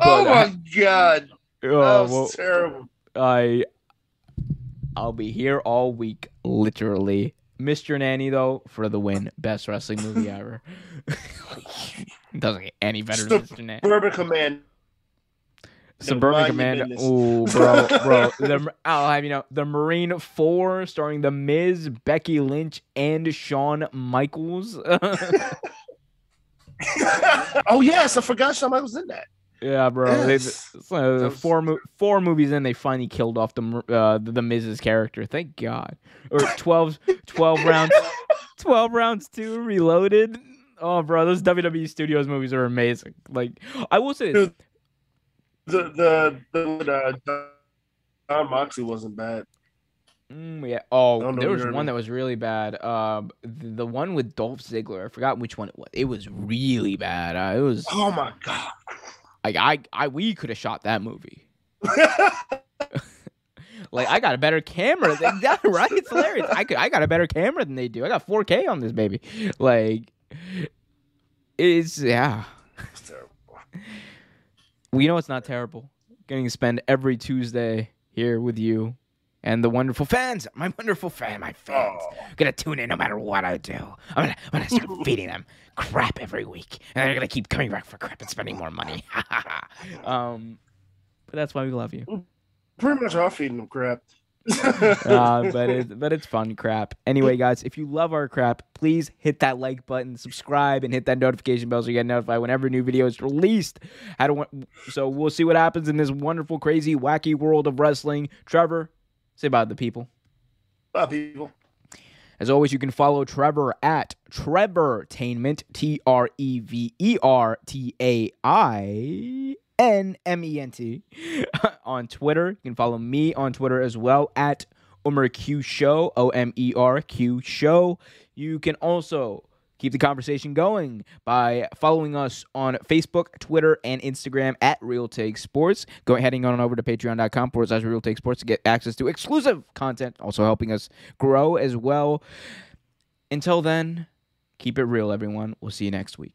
oh I- my god, that oh, was well, terrible. I I'll be here all week, literally. Mr. Nanny though for the win, best wrestling movie ever. Doesn't get any better than Mr. Nanny. Suburban Command. Suburban mind your Commando. Ooh, bro, bro. The, I'll have you know, the Marine Four, starring The Miz, Becky Lynch, and Shawn Michaels. oh yes, I forgot Shawn Michaels in that. Yeah, bro. They- Yes. so, That was- four mo- four movies in, they finally killed off the uh, the, the Miz's character. Thank God. Or 12, 12 rounds, twelve rounds two reloaded. Oh, bro, those WWE Studios movies are amazing. Like, I will say, this, The the the uh, Jon Moxley wasn't bad. Mm, yeah. Oh, there was one that was really bad. Um, the, the one with Dolph Ziggler. I forgot which one it was. It was really bad. Uh, it was Oh my god. Like I, I, we could have shot that movie. Like I got a better camera. Than that, right? It's hilarious. I could, I got a better camera than they do. I got 4K on this baby. Like, it's yeah. It's terrible. You know it's not terrible. Getting to spend every Tuesday here with you and the wonderful fans. My wonderful fan, my fans. Oh. gonna tune in no matter what I do. I'm gonna, I'm gonna start feeding them crap every week, and they're gonna keep coming back for crap and spending more money. um, but that's why we love you. Pretty much all feeding them crap. uh, but it, but it's fun crap. Anyway, guys, if you love our crap, please hit that like button, subscribe, and hit that notification bell so you get notified whenever a new video is released. How to so we'll see what happens in this wonderful, crazy, wacky world of wrestling. Trevor, say bye to the people. Bye, people. As always, you can follow Trevor at Trevortainment, T R E V E R T A I N M E N T, on Twitter. You can follow me on Twitter as well at Omer Q Show, O M E R Q Show. You can also keep the conversation going by following us on Facebook, Twitter, and Instagram at Real Take Sports. Go heading on over to patreon.com forward slash Real Take Sports to get access to exclusive content, also helping us grow as well. Until then, keep it real, everyone. We'll see you next week.